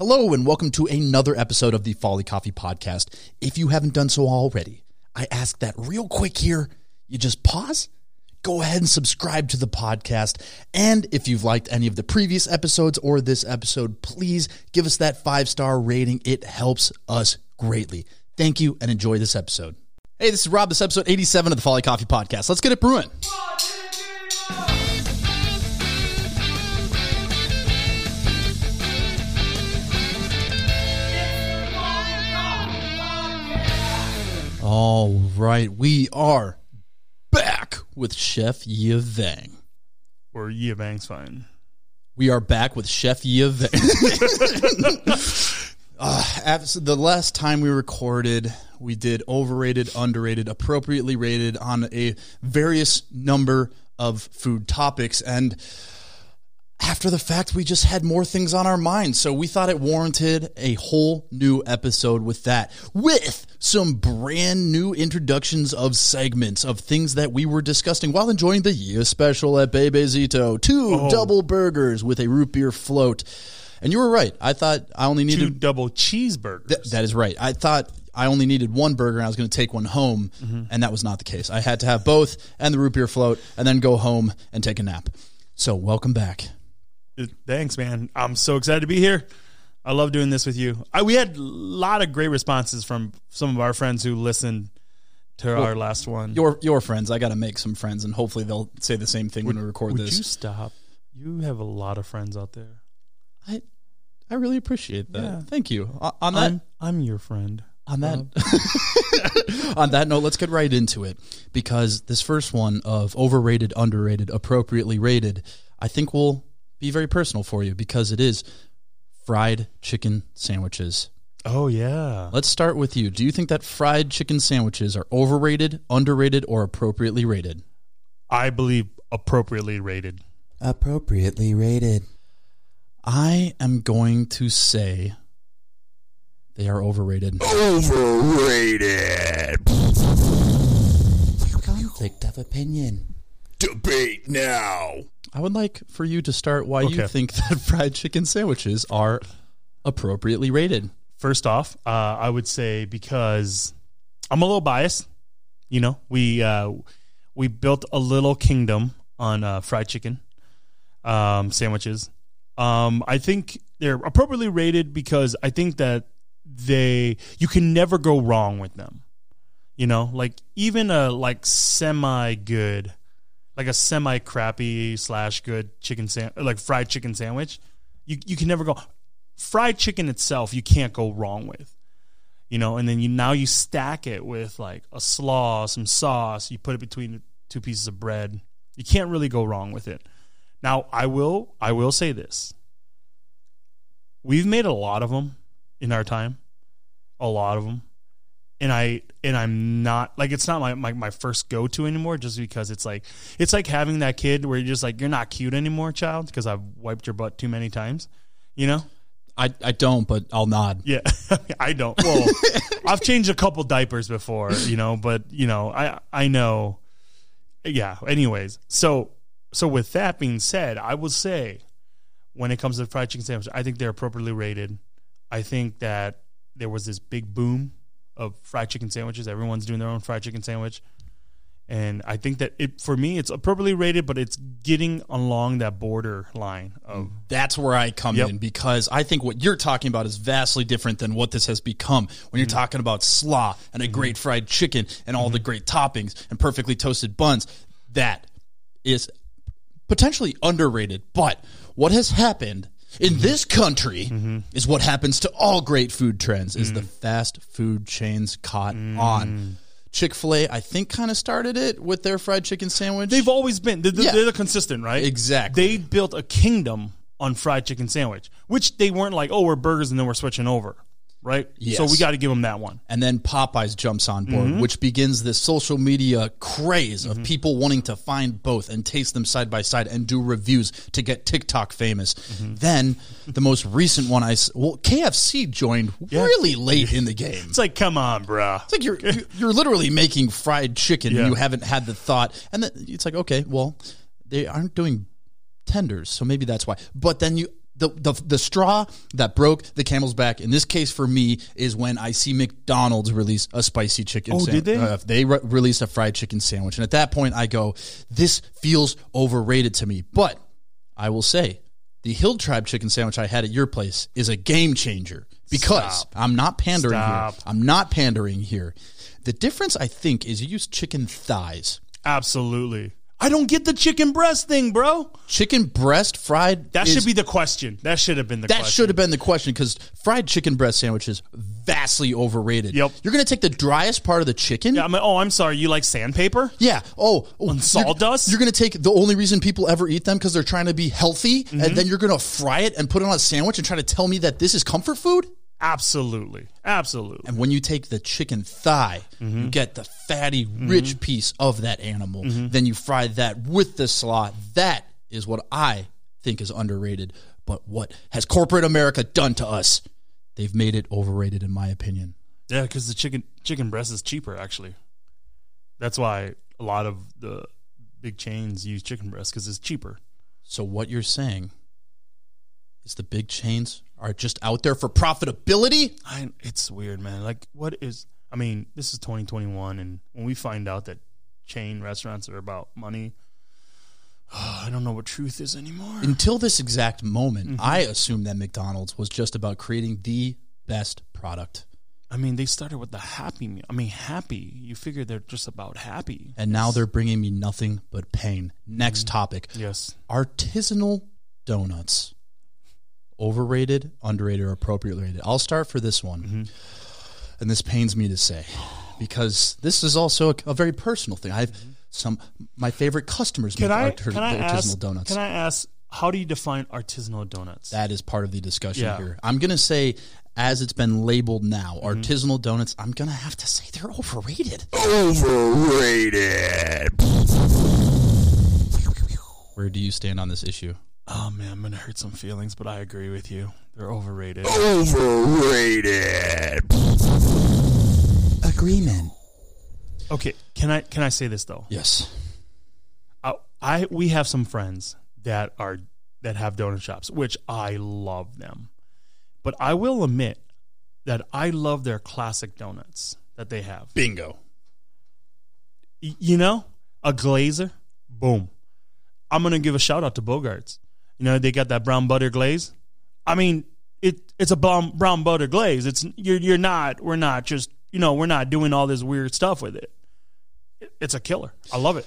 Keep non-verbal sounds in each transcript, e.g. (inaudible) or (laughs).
Hello, and welcome to another episode of the Folly Coffee Podcast. If you haven't done so already, I ask that real quick here. You just pause, go ahead and subscribe to the podcast. And if you've liked any of the previous episodes or this episode, please give us that five star rating. It helps us greatly. Thank you and enjoy this episode. Hey, this is Rob. This is episode 87 of the Folly Coffee Podcast. Let's get it brewing. All right, we are back with Chef Yia Vang. Or Yia Bang's fine. We are back with Chef Yia Vang. (laughs) uh, the last time we recorded, we did overrated, underrated, appropriately rated on a various number of food topics, and after the fact, we just had more things on our minds. So we thought it warranted a whole new episode with that, with some brand new introductions of segments of things that we were discussing while enjoying the year special at Bebe Zito. Two oh. double burgers with a root beer float. And you were right. I thought I only needed Two double cheeseburgers. Th- that is right. I thought I only needed one burger and I was going to take one home, mm-hmm. and that was not the case. I had to have both and the root beer float and then go home and take a nap. So, welcome back. Thanks, man. I'm so excited to be here. I love doing this with you. I, we had a lot of great responses from some of our friends who listened to our last one. Your your friends. I got to make some friends, and hopefully they'll say the same thing when we record Would this. you stop? You have a lot of friends out there. I I really appreciate that. Yeah. Thank you. O- On that I'm, I'm your friend. on that um, (laughs) on that note, let's get right into it because this first one of overrated, underrated, appropriately rated, I think will be very personal for you because it is fried chicken sandwiches. Oh yeah. Let's start with you. Do you think that fried chicken sandwiches are overrated, underrated, or appropriately rated? I believe appropriately rated. appropriately rated. I am going to say they are overrated. Overrated. Conflict of opinion. Debate now. I would like for you to start why you think (laughs) that fried chicken sandwiches are appropriately rated. First off, uh, I would say because I'm a little biased. You know, we uh, we built a little kingdom on uh, fried chicken um, sandwiches. Um, I think they're appropriately rated because I think that they you can never go wrong with them. You know, like even a like semi good, like a semi crappy slash good chicken sam like fried chicken sandwich, you you can never go fried chicken itself you can't go wrong with you know and then you now you stack it with like a slaw some sauce you put it between two pieces of bread you can't really go wrong with it. Now i will i will say this. We've made a lot of them in our time a lot of them and i and i'm not like it's not my, my, my first go-to anymore just because it's like it's like having that kid where you're just like you're not cute anymore child because i've wiped your butt too many times you know I, I don't, but I'll nod. yeah, (laughs) I don't. Well, (laughs) I've changed a couple diapers before, you know, but you know, I I know. Yeah. Anyways, so so with that being said, I will say, when it comes to fried chicken sandwich, I think they're appropriately rated. I think that there was this big boom of fried chicken sandwiches. Everyone's doing their own fried chicken sandwich. And I think that it for me it's appropriately rated, but it's getting along that border line of mm. That's where I come Yep. in because I think what you're talking about is vastly different than what this has become. When you're Mm-hmm. talking about slaw and a mm-hmm. great fried chicken and all the mm-hmm. great toppings and perfectly toasted buns, that is potentially underrated. But what has happened in Mm-hmm. this country is what happens to all great food trends is the fast food chains caught on. Chick-fil-A, I think, kind of started it with their fried chicken sandwich. They've always been. They're, Yeah. they're consistent, right? Exactly. They built a kingdom on fried chicken sandwich, which they weren't like, oh, we're burgers and then we're switching over, right? Yes. So we got to give them that one. And then Popeyes jumps on board, Mm-hmm. which begins this social media craze of people wanting to find both and taste them side by side and do reviews to get TikTok famous. Mm-hmm. Then the most recent one I well KFC joined really late in the game. It's like, come on, bruh. It's like you're (laughs) you're- you're literally making fried chicken. Yeah. You haven't had the thought, and then it's like okay, well, they aren't doing tenders, so maybe that's why. But then you the, the the straw that broke the camel's back in this case for me is when I see McDonald's release a spicy chicken. Sandwich. Oh, did they? Uh, they re- released a fried chicken sandwich, and at that point I go, this feels overrated to me. But I will say, the Hill Tribe chicken sandwich I had at your place is a game changer because Stop. I'm not pandering Stop. here. I'm not pandering here. The difference I think is you use chicken thighs. Absolutely. I don't get the chicken breast thing, bro. Chicken breast fried. That is- should be the question. That should have been the question. That question. should have been the question because fried chicken breast sandwiches vastly overrated. Yep. You're gonna take the driest part of the chicken. Yeah, I'm oh, I'm sorry. You like sandpaper? Yeah. Oh, And sawdust? You're, you're going to take the only reason people ever eat them because they're trying to be healthy, Mm-hmm. and then you're going to fry it and put it on a sandwich and try to tell me that this is comfort food. Absolutely. Absolutely. And when you take the chicken thigh, Mm-hmm. you get the fatty, rich piece of that animal. Mm-hmm. Then you fry that with the slaw. That is what I think is underrated. But what has corporate America done to us? They've made it overrated, in my opinion. Yeah, because the chicken chicken breast is cheaper. Actually, that's why a lot of the big chains use chicken breast because it's cheaper. So what you're saying is the big chains are just out there for profitability? I it's weird, man. Like, what is? I mean, this is 2021, and when we find out that chain restaurants are about money, (sighs) I don't know what truth is anymore. Until this exact moment, Mm-hmm. I assumed that McDonald's was just about creating the best product. I mean, they started with the Happy Meal. I mean, happy. You figure they're just about happy. And now they're bringing me nothing but pain. Next Mm-hmm. topic. Yes. Artisanal donuts. Overrated, underrated, or appropriately rated. I'll start for this one. Mm-hmm. And this pains me to say because this is also a, a very personal thing. I've some my favorite customers Can make I arti- can I artisanal ask? donuts. Can I ask? How do you define artisanal donuts? that is part of the discussion Yeah. here. I'm going to say, as it's been labeled now, Mm-hmm. artisanal donuts, I'm going to have to say they're overrated. Overrated. Where do you stand on this issue? Oh man, I'm gonna hurt some feelings, but I agree with you. They're overrated. Overrated. Agreement. Okay, can I can I say this though? Yes. I, I we have some friends that are that have donut shops, which I love them. But I will admit that I love their classic donuts that they have. Bingo. Y- You know, a glazer, boom. I'm gonna give a shout out to Bogarts. You know, they got that brown butter glaze. I mean, it it's a brown brown butter glaze. It's you're you're not we're not just you know we're not doing all this weird stuff with it. It- It's a killer. I love it.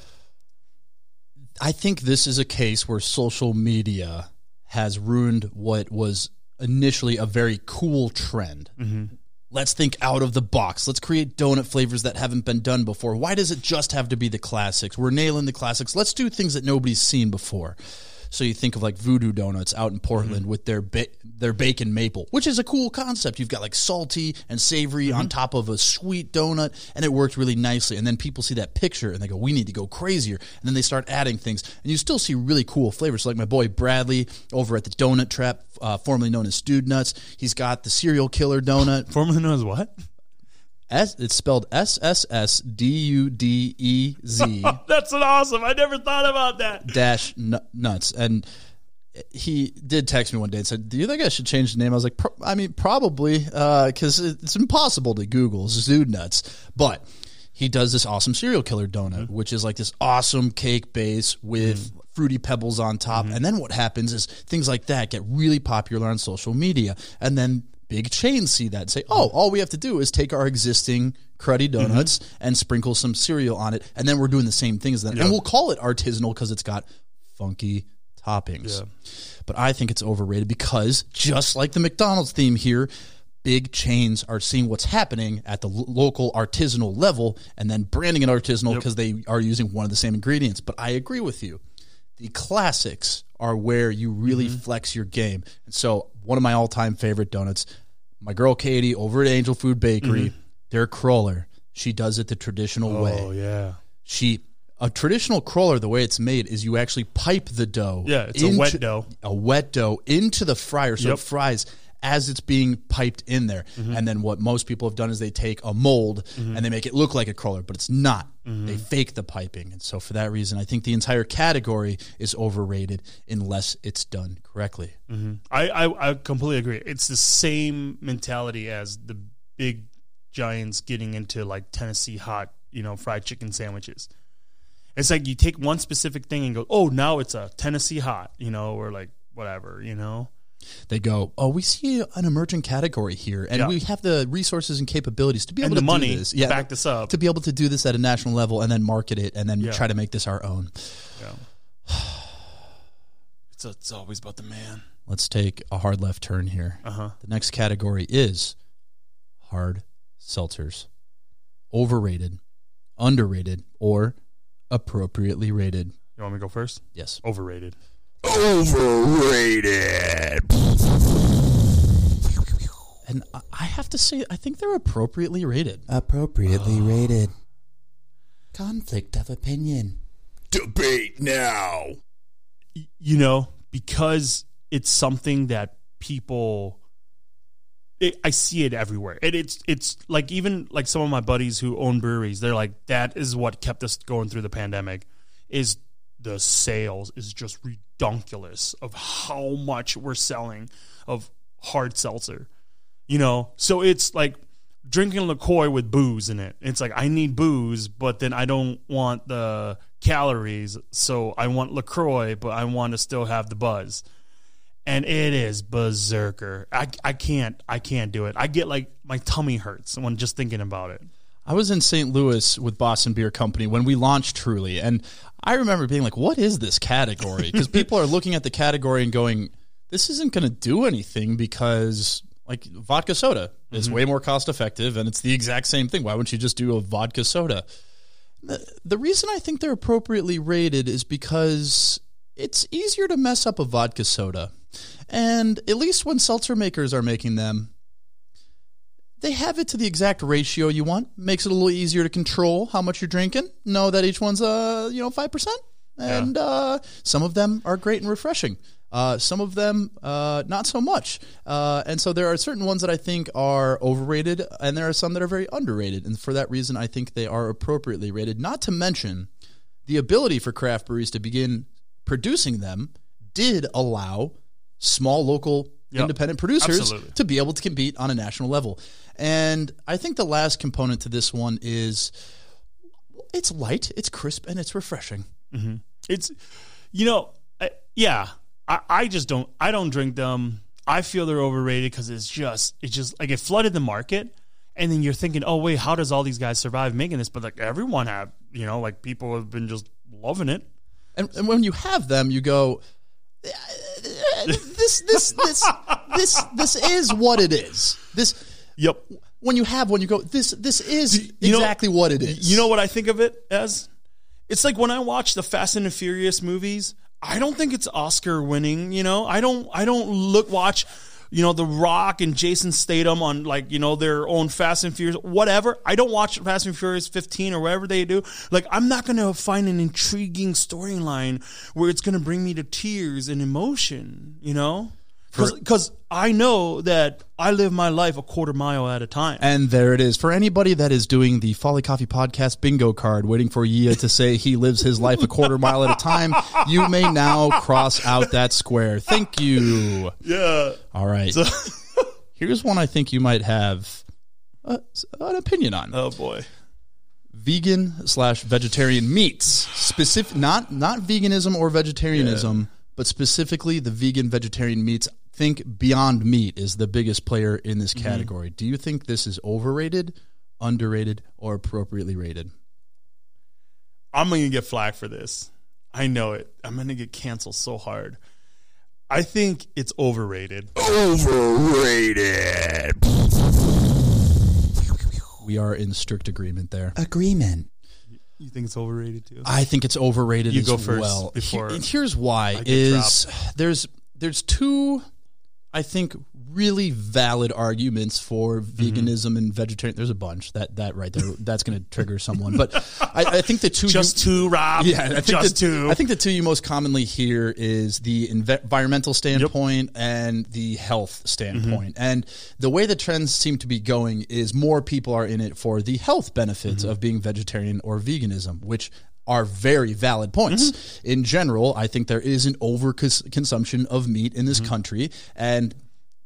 I think this is a case where social media has ruined what was initially a very cool trend. Mm-hmm. Let's think out of the box. Let's create donut flavors that haven't been done before. Why does it just have to be the classics? We're nailing the classics. Let's do things that nobody's seen before. So you think of like Voodoo Donuts out in Portland with their ba- their bacon maple, which is a cool concept. You've got like salty and savory on top of a sweet donut, and it worked really nicely. And then people see that picture and they go, "We need to go crazier." And then they start adding things, and you still see really cool flavors. Like my boy Bradley over at the Donut Trap, uh, formerly known as Stewed Nuts. He's got the serial killer donut. (laughs) Formerly known as what? S, it's spelled S S S D U D E Z. (laughs) That's an awesome. I never thought about that. dash nu- nuts. And he did text me one day and said do you think i should change the name? I was like "Pro- i mean probably uh, because it's impossible to google zood nuts. But he does this awesome serial killer donut mm-hmm. which is like this awesome cake base with mm-hmm. fruity pebbles on top. Mm-hmm. And then what happens is things like that get really popular on social media. And then big chains see that and say mm-hmm. oh all we have to do is take our existing cruddy mm-hmm. donuts and sprinkle some cereal on it and then we're doing the same thing as that and we'll call it artisanal because it's got funky toppings. But I think it's overrated because just like the McDonald's theme here, big chains are seeing what's happening at the lo- local artisanal level and then branding it artisanal because they are using one of the same ingredients. But I agree with you. The classics are where you really mm-hmm. flex your game. And so, one of my all-time favorite donuts, my girl Katie over at Angel Food Bakery, mm-hmm. their cruller, she does it the traditional oh, way Oh yeah. she a traditional cruller the way it's made is you actually pipe the dough Yeah, it's a wet dough. a wet dough into the fryer so Yep. it fries as it's being piped in there. Mm-hmm. And then what most people have done is they take a mold mm-hmm. and they make it look like a cruller, but it's not. Mm-hmm. They fake the piping. And so for that reason, I think the entire category is overrated unless it's done correctly. I, I I completely agree. It's the same mentality as the big giants getting into like Tennessee hot, you know, fried chicken sandwiches. It's like you take one specific thing and go, oh, now it's a Tennessee hot, you know, or like whatever, you know. They go, oh, we see an emerging category here, and Yeah. we have the resources and capabilities to be able And to money do this. to back this up. to be able to do this at a national level and then market it and then Yeah. try to make this our own. Yeah. (sighs) it's it's always about the man. Let's take a hard left turn here. Uh huh. The next category is hard seltzers. Overrated, underrated, or appropriately rated. You want me to go first? Yes. Overrated. Overrated. And I- I have to say, I think they're appropriately rated. Appropriately rated. Conflict of opinion. Debate now. You know, because it's something that people. It, I see it everywhere. And it's it's like even like some of my buddies who own breweries, they're like that is what kept us going through the pandemic. Is the sales is just redonkulous of how much we're selling of hard seltzer. You know, so it's like drinking LaCroix with booze in it. It's like I need booze, but then I don't want the calories, so I want LaCroix, but I want to still have the buzz. And it is berserker. I, I can't I can't do it. I get like my tummy hurts when just thinking about it. I was in St. Louis with Boston Beer Company when we launched Truly, and I remember being like, "What is this category?" Because people are looking at the category and going, "This isn't going to do anything because." Like vodka soda is mm-hmm. way more cost effective and it's the exact same thing. Why wouldn't you just do a vodka soda? The, the reason I think they're appropriately rated is because it's easier to mess up a vodka soda. And at least when seltzer makers are making them, they have it to the exact ratio you want. Makes it a little easier to control how much you're drinking. Know that each one's uh you know five percent, and uh, some of them are great and refreshing. Uh, some of them uh, not so much. Uh, and so there are certain ones that I think are overrated, and there are some that are very underrated. And for that reason, I think they are appropriately rated. Not to mention the ability for craft breweries to begin producing them did allow small local Yep. independent producers Absolutely. to be able to compete on a national level. And I think the last component to this one is it's light, it's crisp, and it's refreshing. Mm-hmm. It's, you know, I, yeah. I, I just don't. I don't drink them. I feel they're overrated because it's just, it's just like it flooded the market, and then you're thinking, oh wait, how does all these guys survive making this? But like everyone have, you know, like people have been just loving it. And, and when you have them, you go, this, this, this, this, this is what it is. This, Yep. when you have one, you go, this, this is you know- exactly what it is. You know what I think of it as? It's like when I watch the Fast and the Furious movies, I don't think it's Oscar winning, you know? I don't I don't look watch you know, The Rock and Jason Statham on like, you know, their own Fast and Furious, whatever. I don't watch Fast and Furious 15 or whatever they do. Like, I'm not going to find an intriguing storyline where it's going to bring me to tears and emotion, you know? Because I know that I live my life a quarter mile at a time. And there it is. For anybody that is doing the Folly Coffee Podcast bingo card, waiting for Yia to say he lives his life a quarter mile at a time, you may now cross out that square. Thank you. yeah. All right. (laughs) Here's one I think you might have uh, an opinion on. Oh, boy. Vegan slash vegetarian meats. Specific, not not veganism or vegetarianism, but specifically the vegan vegetarian meats. Think Beyond Meat is the biggest player in this mm-hmm. category. Do you think this is overrated, underrated, or appropriately rated? I'm going to get flack for this. I know it. I'm going to get canceled so hard. I think it's overrated. Overrated. We are in strict agreement there. Agreement. You think it's overrated too? I think it's overrated You as go first well. before Here- here's why: get is there's there's two I think, really valid arguments for Mm-hmm. veganism and vegetarian. There's a bunch that that right there. That's going to trigger someone. But I, I think the two Just two, Rob. Yeah, I think just the, two. I think the two you most commonly hear is the env- environmental standpoint and the health standpoint. Mm-hmm. And the way the trends seem to be going is more people are in it for the health benefits Mm-hmm. of being vegetarian or veganism, which are very valid points. Mm-hmm. In general, I think there is an over consumption of meat in this Mm-hmm. country and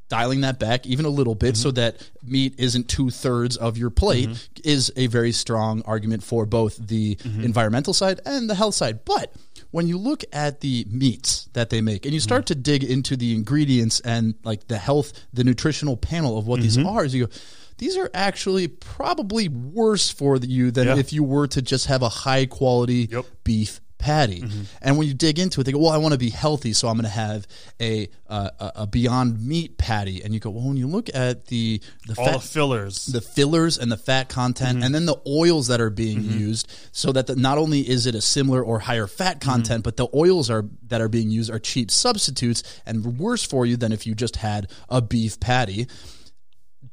dialing that back even a little bit Mm-hmm. so that meat isn't two thirds of your plate is a very strong argument for both the Mm-hmm. environmental side and the health side. But when you look at the meats that they make and you start to dig into the ingredients and like the health, the nutritional panel of what these Mm-hmm. are, you go, these are actually probably worse for you than Yeah. if you were to just have a high quality Yep. beef patty. Mm-hmm. And when you dig into it, they go, "Well, I want to be healthy, so I'm going to have a, uh, a Beyond Meat patty." And you go, "Well, when you look at the the fat, the fillers. the fillers and the fat content, Mm-hmm. and then the oils that are being used, so that the, not only is it a similar or higher fat Mm-hmm. content, but the oils are that are being used are cheap substitutes and worse for you than if you just had a beef patty."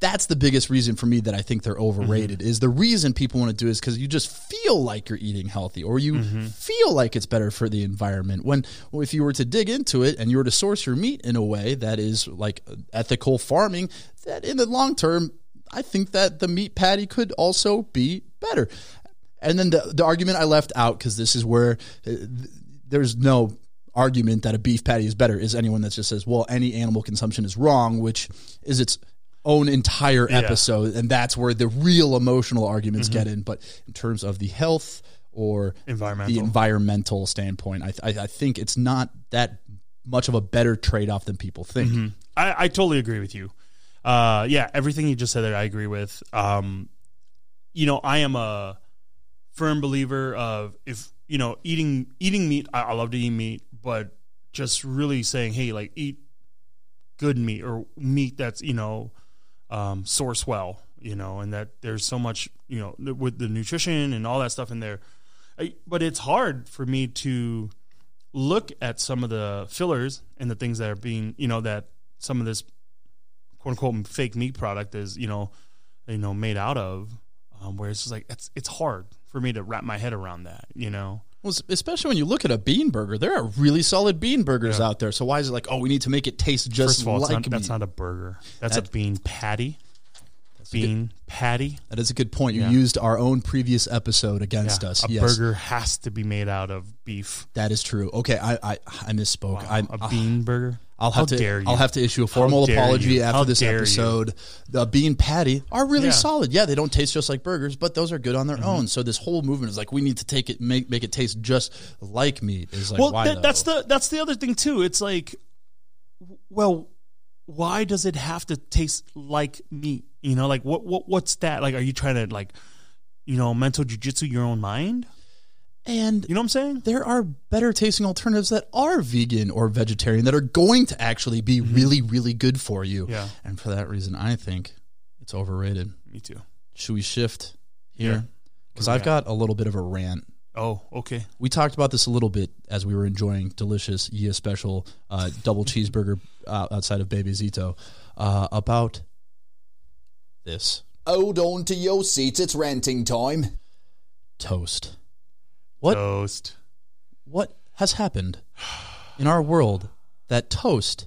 That's the biggest reason for me that I think they're overrated. Mm-hmm. Is the reason people want to do is because you just feel like you're eating healthy, or you Mm-hmm. feel like it's better for the environment. When well, if you were to dig into it and you were to source your meat in a way that is like ethical farming, that in the long term, I think that the meat patty could also be better. And then the the argument I left out because this is where uh, there's no argument that a beef patty is better is anyone that just says, well, any animal consumption is wrong, which is its own entire episode, and that's where the real emotional arguments get in. But in terms of the health or Environmental. the environmental standpoint, I, I, I think it's not that much of a better trade off than people think. I, I totally agree with you. Uh, yeah, everything you just said there, I agree with. Um, you know, I am a firm believer of if you know eating eating meat. I, I love to eat meat, but just really saying, hey, like eat good meat or meat that's you know um, source well, you know, and that there's so much you know with the nutrition and all that stuff in there. I, but it's hard for me to look at some of the fillers and the things that are being, you know, that some of this quote unquote fake meat product is, you know, you know, made out of, um, where it's just like it's it's hard for me to wrap my head around that, you know. Well, especially when you look at a bean burger, there are really solid bean burgers out there. So why is it like, oh, we need to make it taste just First of all, like not, that's not a burger. That's That- a bean patty. Bean patty. that is a good point. You Yeah. used our own previous episode against Yeah, us. a yes, burger has to be made out of beef. that is true. Okay, I I, I misspoke. Wow, I'm, a bean burger. I'll have How to dare you? I'll have to issue a formal apology you? after How this dare you? episode. The bean patty are really Yeah. solid. Yeah, they don't taste just like burgers, but those are good on their Mm-hmm. own. So this whole movement is like we need to take it make make it taste just like meat. Is like well, that, that's the that's the other thing too. It's like, well, why does it have to taste like meat? You know, like what what what's that? Like, are you trying to like, you know, mental jujitsu your own mind? and You know what I'm saying? there are better tasting alternatives that are vegan or vegetarian that are going to actually be really really good for you. Mm-hmm. Yeah. And for that reason, I think it's overrated. Me too. Should we shift here? Because we I've got a little bit of a rant. Oh, okay. We talked about this a little bit as we were enjoying delicious Yia special uh, double cheeseburger uh, outside of Bebe Zito uh, about this Hold on to your seats, it's ranting time. toast. What Toast. what has happened in our world that toast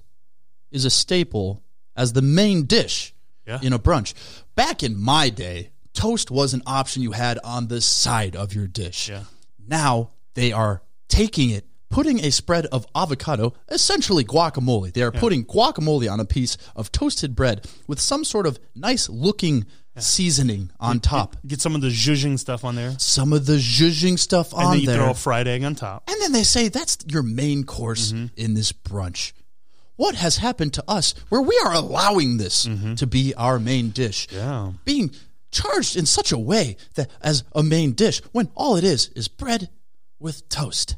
is a staple as the main dish Yeah. in a brunch? Back in my day, toast was an option you had on the side of your dish. Yeah. Now they are taking it, putting a spread of avocado, essentially guacamole. They are putting guacamole on a piece of toasted bread with some sort of nice looking seasoning on top. Get some of the zhuzhing stuff on there, Some of the zhuzhing stuff and on there. And then you there. throw a fried egg on top. and then they say that's your main course Mm-hmm. in this brunch. What has happened to us where we are allowing this to be our main dish? Mm-hmm. Yeah. Being charged in such a way that as a main dish when all it is is bread with toast.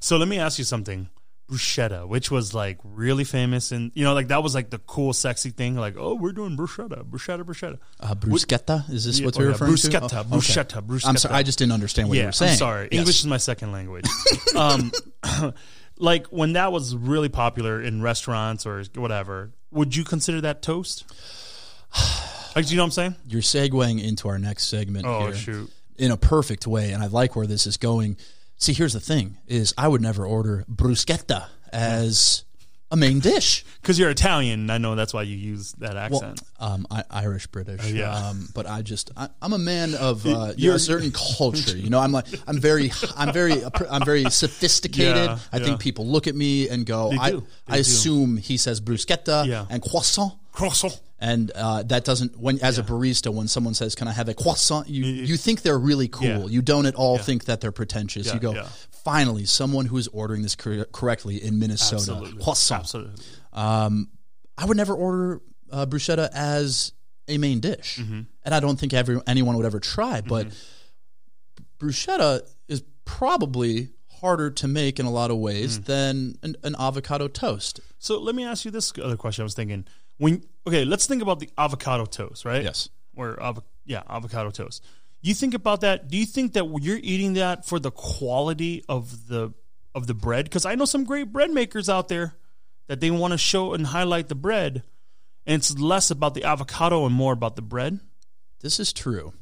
So let me ask you something. Bruschetta, which was like really famous, and you know, like that was like the cool, sexy thing. Like, oh, we're doing bruschetta, bruschetta, bruschetta. Uh, bruschetta? Is this Yeah, what oh, you're yeah, referring bruschetta, to? Oh, bruschetta, bruschetta. I'm sorry, I just didn't understand what you yeah, were saying. I'm sorry. Yes. English is my second language. (laughs) um, (clears throat) like when that was really popular in restaurants or whatever, would you consider that toast? (sighs) Like, do you know what I'm saying? You're segueing into our next segment Oh here shoot! in a perfect way, and I like where this is going. See, here's the thing: is I would never order bruschetta as a main dish. (laughs) Because you're Italian, I know that's why you use that Well, accent. um, I, Irish British. yeah. Um, but I just I, I'm a man of uh, (laughs) you know, a certain culture. You know, I'm like I'm very I'm very I'm very (laughs) sophisticated. Yeah, I yeah. think people look at me and go, They I do. I They do. assume he says bruschetta Yeah. and croissant. Croissant. And uh, that doesn't when as a barista when someone says can I have a croissant you you think they're really cool Yeah. you don't at all think that they're pretentious Yeah, you go yeah. finally someone who is ordering this cor- correctly in Minnesota Absolutely. croissant Absolutely. um, I would never order uh, bruschetta as a main dish, Mm-hmm. and I don't think every, anyone would ever try. But bruschetta is probably harder to make in a lot of ways Mm. than an, an avocado toast. So let me ask you this other question. I was thinking when okay, let's think about the avocado toast, right? Yes. Or avo- yeah, avocado toast. You think about that? Do you think that you're eating that for the quality of the of the bread? Because I know some great bread makers out there that they want to show and highlight the bread, and it's less about the avocado and more about the bread. This is true.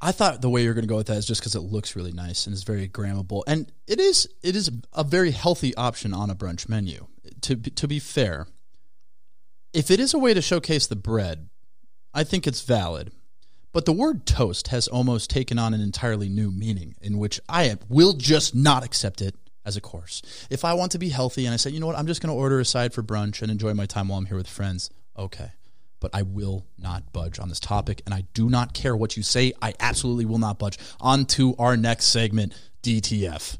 I thought the way you're going to go with that is just because it looks really nice and is very grammable, and it is. It is a very healthy option on a brunch menu. To be- to be fair, if it is a way to showcase the bread, I think it's valid. But the word toast has almost taken on an entirely new meaning, in which I will just not accept it as a course. If I want to be healthy and I say, you know what, I'm just going to order a side for brunch and enjoy my time while I'm here with friends, okay. But I will not budge on this topic, and I do not care what you say. I absolutely will not budge. On to our next segment, DTF.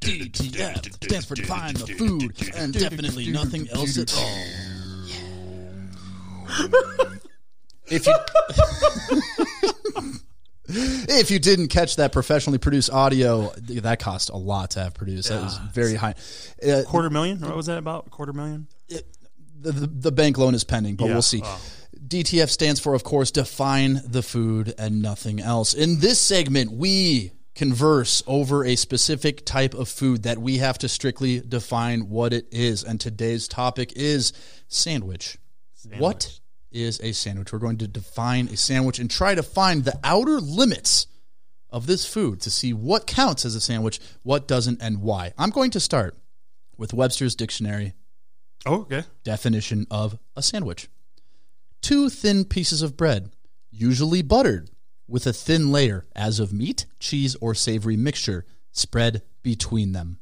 DTF stands for define the food, and definitely nothing else at all. If you if you didn't catch that professionally produced audio, that cost a lot to have produced. That was very high. Uh, Quarter million? What was that about? Quarter million? the, the, the bank loan is pending, but Yeah. we'll see. Oh. DTF stands for, of course, define the food and nothing else. In this segment, we converse over a specific type of food that we have to strictly define what it is. And today's topic is sandwich. What is a sandwich? We're going to define a sandwich and try to find the outer limits of this food to see what counts as a sandwich, what doesn't, and why. I'm going to start with Webster's Dictionary Oh, okay. definition of a sandwich two thin pieces of bread, usually buttered, with a thin layer, as of meat, cheese, or savory mixture, spread between them.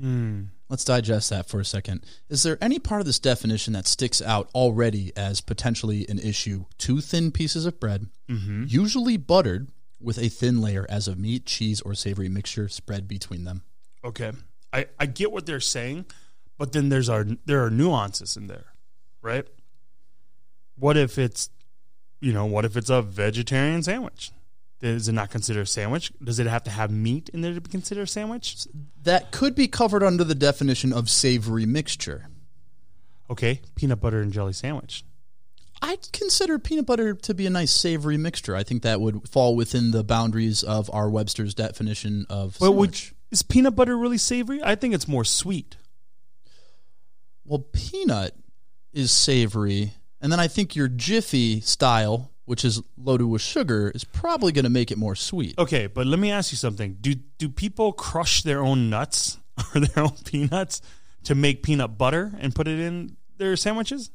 Hmm. Let's digest that for a second. Is there any part of this definition that sticks out already as potentially an issue? Two thin pieces of bread, usually buttered, with a thin layer, as of meat, cheese, or savory mixture, spread between them. Okay. I, I get what they're saying, but then there's our there are nuances in there, right? What if it's you know, what if it's a vegetarian sandwich? Is it not considered a sandwich? Does it have to have meat in there to be considered a sandwich? That could be covered under the definition of savory mixture. Okay, peanut butter and jelly sandwich. I'd consider peanut butter to be a nice savory mixture. I think that would fall within the boundaries of our Webster's definition of But sandwich. is peanut butter really savory? I think it's more sweet. Well, peanut is savory, and then I think your Jiffy style, which is loaded with sugar, is probably going to make it more sweet. Okay, but let me ask you something. Do do people crush their own nuts (laughs) or their own peanuts to make peanut butter and put it in their sandwiches?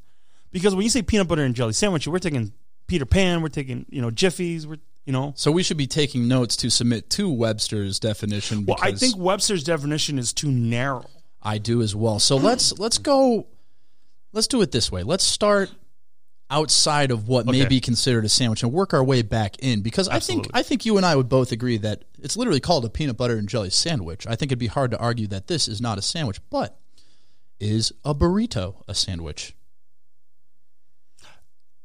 Because when you say peanut butter and jelly sandwich, we're taking Peter Pan, we're taking, you know, Jiffy's, we're you know. So we should be taking notes to submit to Webster's definition. Well, I think Webster's definition is too narrow. I do as well. So let's let's go. Let's do it this way. Let's start outside of what may be considered a sandwich and work our way back in because I think I think you and I would both agree that it's literally called a peanut butter and jelly sandwich. I think it'd be hard to argue that this is not a sandwich, but is a burrito a sandwich?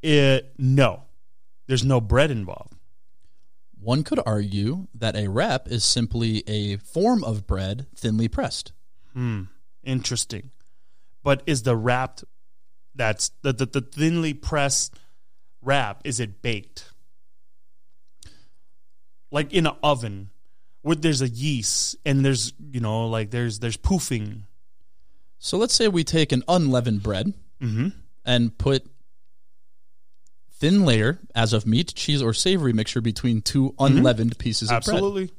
It no. There's no bread involved. One could argue that a wrap is simply a form of bread thinly pressed. Hmm, interesting. But is the wrapped that's the, the, the thinly pressed wrap, is it baked? Like in an oven with there's a yeast and there's you know like there's there's poofing. So let's say we take an unleavened bread Mm-hmm. and put thin layer as of meat, cheese, or savory mixture between two unleavened pieces of bread. Absolutely.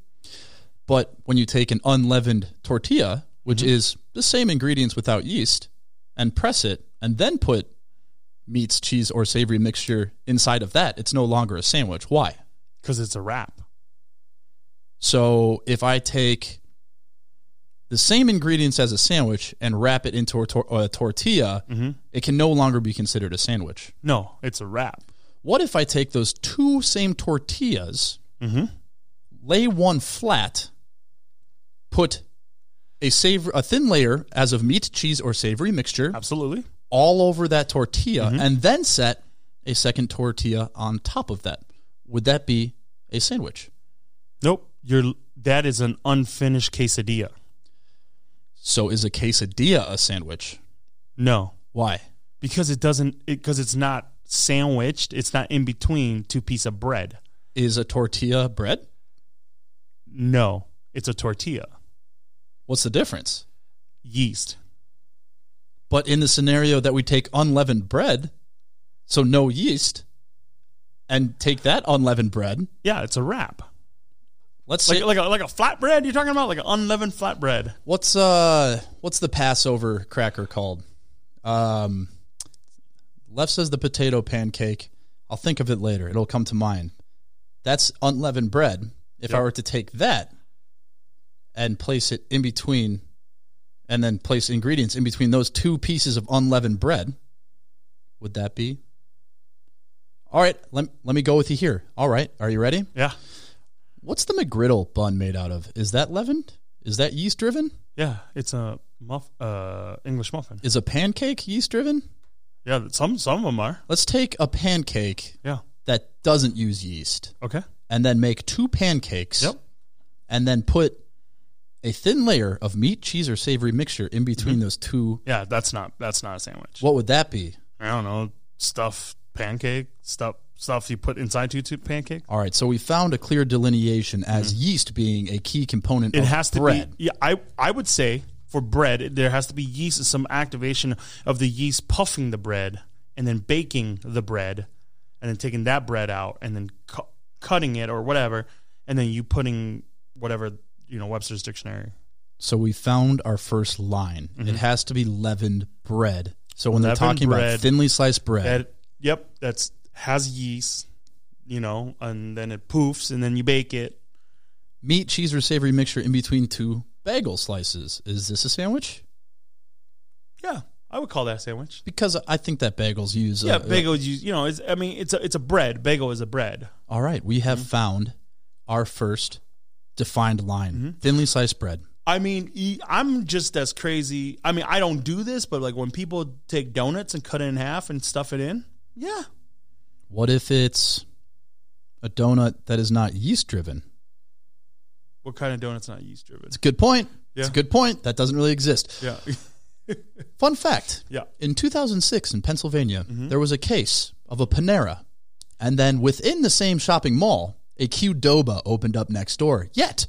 But when you take an unleavened tortilla, which is the same ingredients without yeast, and press it, and then put meats, cheese, or savory mixture inside of that, it's no longer a sandwich. Why? Because it's a wrap. So if I take the same ingredients as a sandwich and wrap it into a, tor- a tortilla, mm-hmm. it can no longer be considered a sandwich. No, it's a wrap. What if I take those two same tortillas, mm-hmm. lay one flat, put a savor, a thin layer as of meat, cheese, or savory mixture Absolutely. All over that tortilla, mm-hmm. and then set a second tortilla on top of that? Would that be a sandwich? Nope. You're that is an unfinished quesadilla. So is a quesadilla a sandwich? No, Why? because it doesn't. Because it's not sandwiched. It's not in between two pieces of bread. Is a tortilla bread? No, it's a tortilla. What's the difference? Yeast. But in the scenario that we take unleavened bread, so no yeast, and take that unleavened bread, Yeah, it's a wrap. let's say Like like a like a flatbread. You're talking about like an unleavened flatbread. what's uh what's the Passover cracker called? Um, latkes the potato pancake. I'll think of it later. It'll come to mind. That's unleavened bread. If I were to take that and place it in between, and then place ingredients in between those two pieces of unleavened bread, would that be? All right, let, let me go with you here. All right, are you ready? Yeah, What's the McGriddle bun made out of? Is that leavened? Is that yeast driven? yeah. It's a muff, uh, English muffin. Is a pancake yeast driven? Yeah, some some of them are. Let's take a pancake Yeah. that doesn't use yeast Okay. and then make two pancakes Yep. and then put a thin layer of meat, cheese, or savory mixture in between Mm-hmm. those two. Yeah, that's not that's not a sandwich. What would that be? I don't know. Stuff pancake stuff stuff you put inside two two pancake. All right, so we found a clear delineation as yeast being a key component Mm-hmm. It has to bread. be. Yeah, I I would say for bread there has to be yeast and some activation of the yeast puffing the bread and then baking the bread and then taking that bread out and then cu- cutting it or whatever and then you putting whatever you know Webster's dictionary. So we found our first line. It has to be leavened bread. So when they're Mm-hmm. Leavened talking about thinly sliced bread, That yep, that's has yeast, you know, and then it poofs and then you bake it. meat, cheese, or savory mixture in between two bagel slices. Is this a sandwich? Yeah, I would call that a sandwich. Because I think that bagels use. Yeah, uh, bagel is you know, it's, I mean, it's a it's a bread. Bagel is a bread. All right, we have Mm-hmm. found our first defined line: thinly sliced bread. I mean, I'm just as crazy. I mean, I don't do this, but like when people take donuts and cut it in half and stuff it in, yeah, What if it's a donut that is not yeast driven? what kind of donut's not yeast driven? It's a good point. It's a good point. That doesn't really exist. Yeah, (laughs) Fun fact: yeah. in 2006 in Pennsylvania, Mm-hmm. there was a case of a Panera, and then within the same shopping mall, a Qdoba opened up next door. Yet,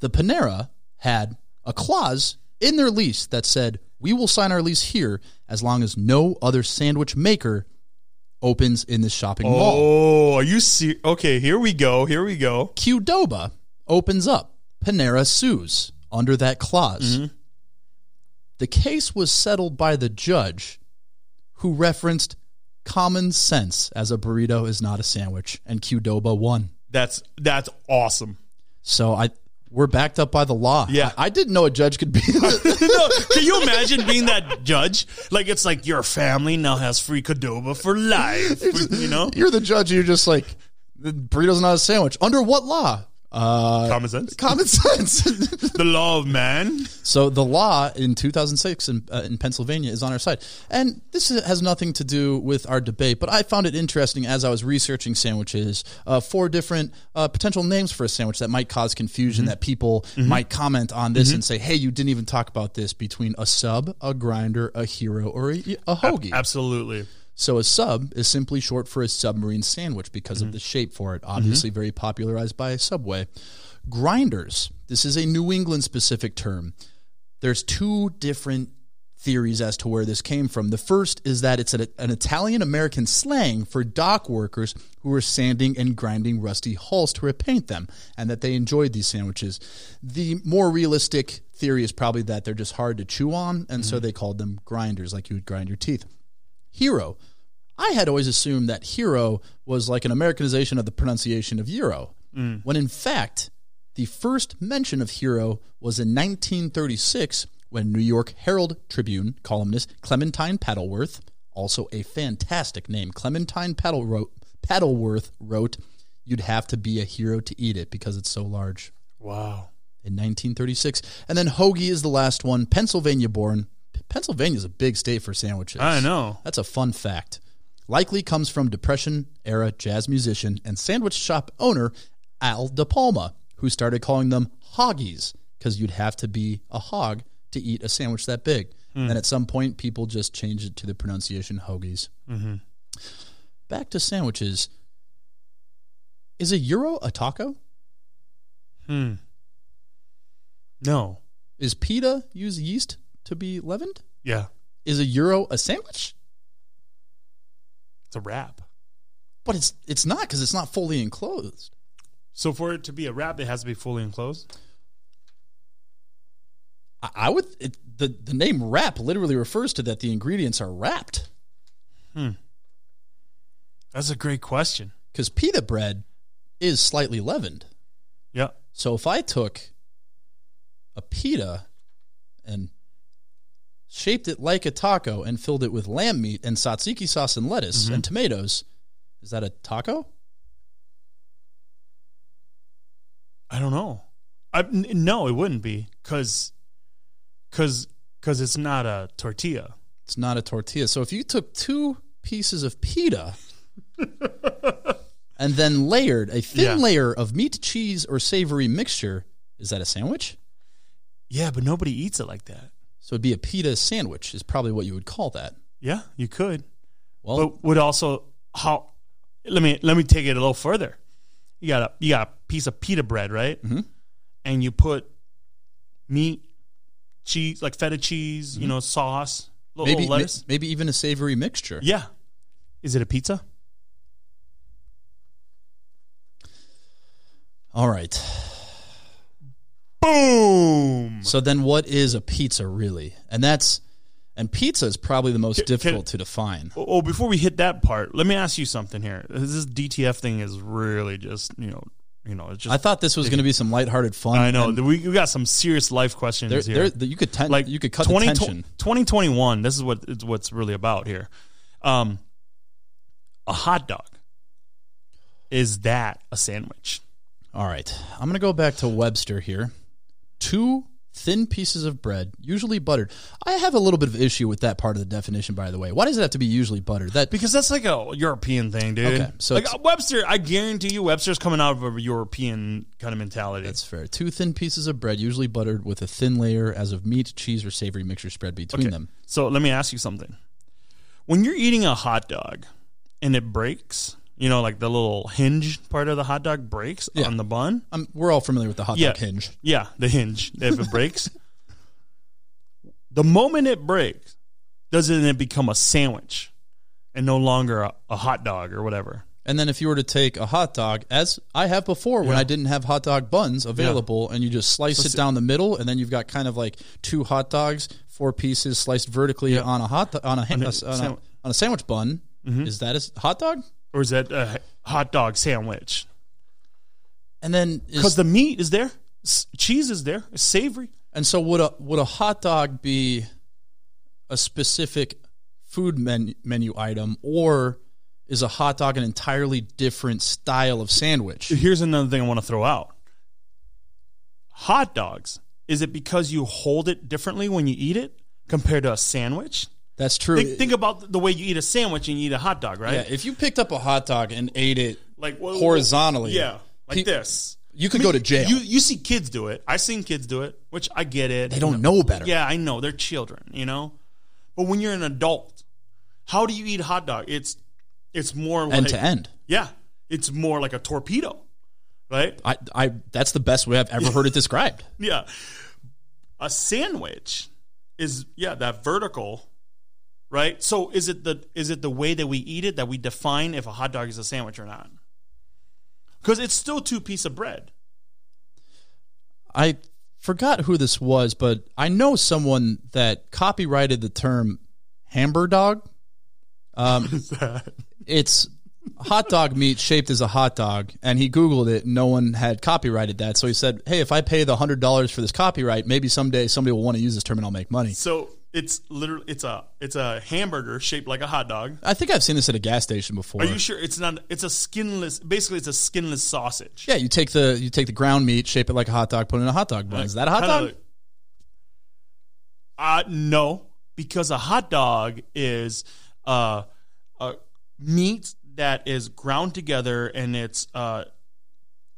the Panera had a clause in their lease that said, "We will sign our lease here as long as no other sandwich maker opens in this shopping mall." Oh, are you see? Okay, here we go. Here we go. Qdoba opens up. Panera sues under that clause. Mm-hmm. The case was settled by the judge who referenced common sense as a burrito is not a sandwich, and Qdoba won. That's that's awesome. So I we're backed up by the law. Yeah. I, I didn't know a judge could be (laughs) no, can you imagine being that judge? Like it's like your family now has free Qdoba for life. (laughs) You know, You're the judge, you're just like the burrito's not a sandwich. Under what law? Uh common sense. common sense. (laughs) The law of man. So the law in 2006 in, uh, in Pennsylvania is on our side. And this has nothing to do with our debate, but I found it interesting as I was researching sandwiches, uh, four different uh, potential names for a sandwich that might cause confusion, that people might comment on this and say, hey, you didn't even talk about this between a sub, a grinder, a hero, or a, a hoagie. Absolutely. So a sub is simply short for a submarine sandwich because of mm-hmm. the shape for it, obviously mm-hmm. very popularized by Subway. Grinders This is a New England specific term. There's two different theories as to where this came from. The first is that it's an, an Italian American slang for dock workers who were sanding and grinding rusty hulls to repaint them, and that they enjoyed these sandwiches. The more realistic theory is probably that they're just hard to chew on, and so mm-hmm. they called them grinders, like you would grind your teeth. Hero. I had always assumed that hero was like an Americanization of the pronunciation of gyro, mm. when in fact, the first mention of hero was in 1936 when New York Herald Tribune columnist Clementine Paddleford, also a fantastic name, Clementine Paddle wrote, Paddleford wrote, You'd have to be a hero to eat it because it's so large Wow. in 1936. And then hoagie is the last one, Pennsylvania born. Pennsylvania is a big state for sandwiches. I know. That's a fun fact. Likely comes from Depression era jazz musician and sandwich shop owner Al De Palma, who started calling them hoggies because you'd have to be a hog to eat a sandwich that big. And at some point, people just changed it to the pronunciation hoagies. Back to sandwiches. Is a gyro a taco? Hmm. No. Is pita use yeast to be leavened? Yeah. Is a gyro a sandwich? It's a wrap. But it's it's not because it's not fully enclosed. So for it to be a wrap, it has to be fully enclosed. I, I would it, the the name wrap literally refers to that the ingredients are wrapped Hmm. That's a great question. because pita bread is slightly leavened. Yeah. So if I took a pita and shaped it like a taco and filled it with lamb meat and tzatziki sauce and lettuce mm-hmm. and tomatoes, is that a taco? I don't know. I, n- no, it wouldn't be because because because it's not a tortilla. It's not a tortilla. So if you took two pieces of pita (laughs) and then layered a thin Yeah. layer of meat, cheese, or savory mixture, is that a sandwich? Yeah, but nobody eats it like that. So it'd be a pita sandwich, is probably what you would call that. Yeah, you could. Well, but would also how let me let me take it a little further you got a you got a piece of pita bread right Mm-hmm. and you put meat cheese like feta cheese you know sauce little, maybe little lettuce ma- maybe even a savory mixture. yeah is it a pizza All right. Boom So then, what is a pizza really? And that's and pizza is probably the most Can- difficult to define. oh oh, before we hit that part let me ask you something here this dtf thing is really just you know you know it's just I thought this was going to be some lighthearted fun. I know we, we got some serious life questions There, here there, you could ten, like you could cut 20 the tension. 2021 this is what it's what's really about here um a hot dog is that a sandwich All right, I'm going to go back to Webster here. Two thin pieces of bread, usually buttered. I have a little bit of issue with that part of the definition, by the way. Why does it have to be usually buttered? That because that's like a european thing dude Okay, so like uh, webster i guarantee you webster's coming out of a european kind of mentality That's fair. Two thin pieces of bread, usually buttered, with a thin layer as of meat, cheese, or savory mixture spread between Okay. them. so let me ask you something when you're eating a hot dog and it breaks you know like the little hinge part of the hot dog breaks Yeah. on the bun Um, we're all familiar with the hot Yeah. dog hinge. Yeah, the hinge. If it breaks, (laughs) the moment it breaks, doesn't it become a sandwich and no longer a, a hot dog or whatever? And then if you were to take a hot dog, as I have before when Yeah. I didn't have hot dog buns available, and you just slice it down the middle, and then you've got kind of like two hot dogs, four pieces sliced vertically on a hot on a, on a a, on a, on a sandwich bun. Is that a hot dog? Or is that a hot dog sandwich? And then Because is, the meat is there, S- cheese is there, it's savory. and so would a would a hot dog be a specific food menu, menu item, or is a hot dog an entirely different style of sandwich? Here's another thing I want to throw out hot dogs. Is it because you hold it differently when you eat it compared to a sandwich? That's true. Think, think about the way you eat a sandwich and you eat a hot dog, right? yeah, if you picked up a hot dog and ate it Like what- horizontally, Yeah, like Pe- this. you could go to jail. You you see kids do it. I've seen kids do it, which I get it. They don't know better. Yeah, I know they're children, you know. But when you're an adult, how do you eat a hhot dog? It's it's more like, end to end. Yeah, it's more like a torpedo. right? I, I that's the best way I've ever heard it described. (laughs) Yeah. A sandwich is yeah, that vertical, right? So is it the is it the way that we eat it that we define if a hot dog is a sandwich or not? Because it's still two piece of bread. I forgot who this was, but I know someone that copyrighted the term hamburger dog. Um, it's hot dog meat shaped as a hot dog, and he Googled it. And no one had copyrighted that, so he said, "Hey, if I pay the hundred dollars for this copyright, maybe someday somebody will want to use this term and I'll make money." So it's literally it's a it's a hamburger shaped like a hot dog. I think I've seen this at a gas station before. Are you sure it's not? It's a skinless. Basically, it's a skinless sausage. Yeah, you take the you take the ground meat, shape it like a hot dog, put it in a hot dog bun. Is that a hot dog? like- uh no, because a hot dog is uh, a meat that is ground together and it's uh,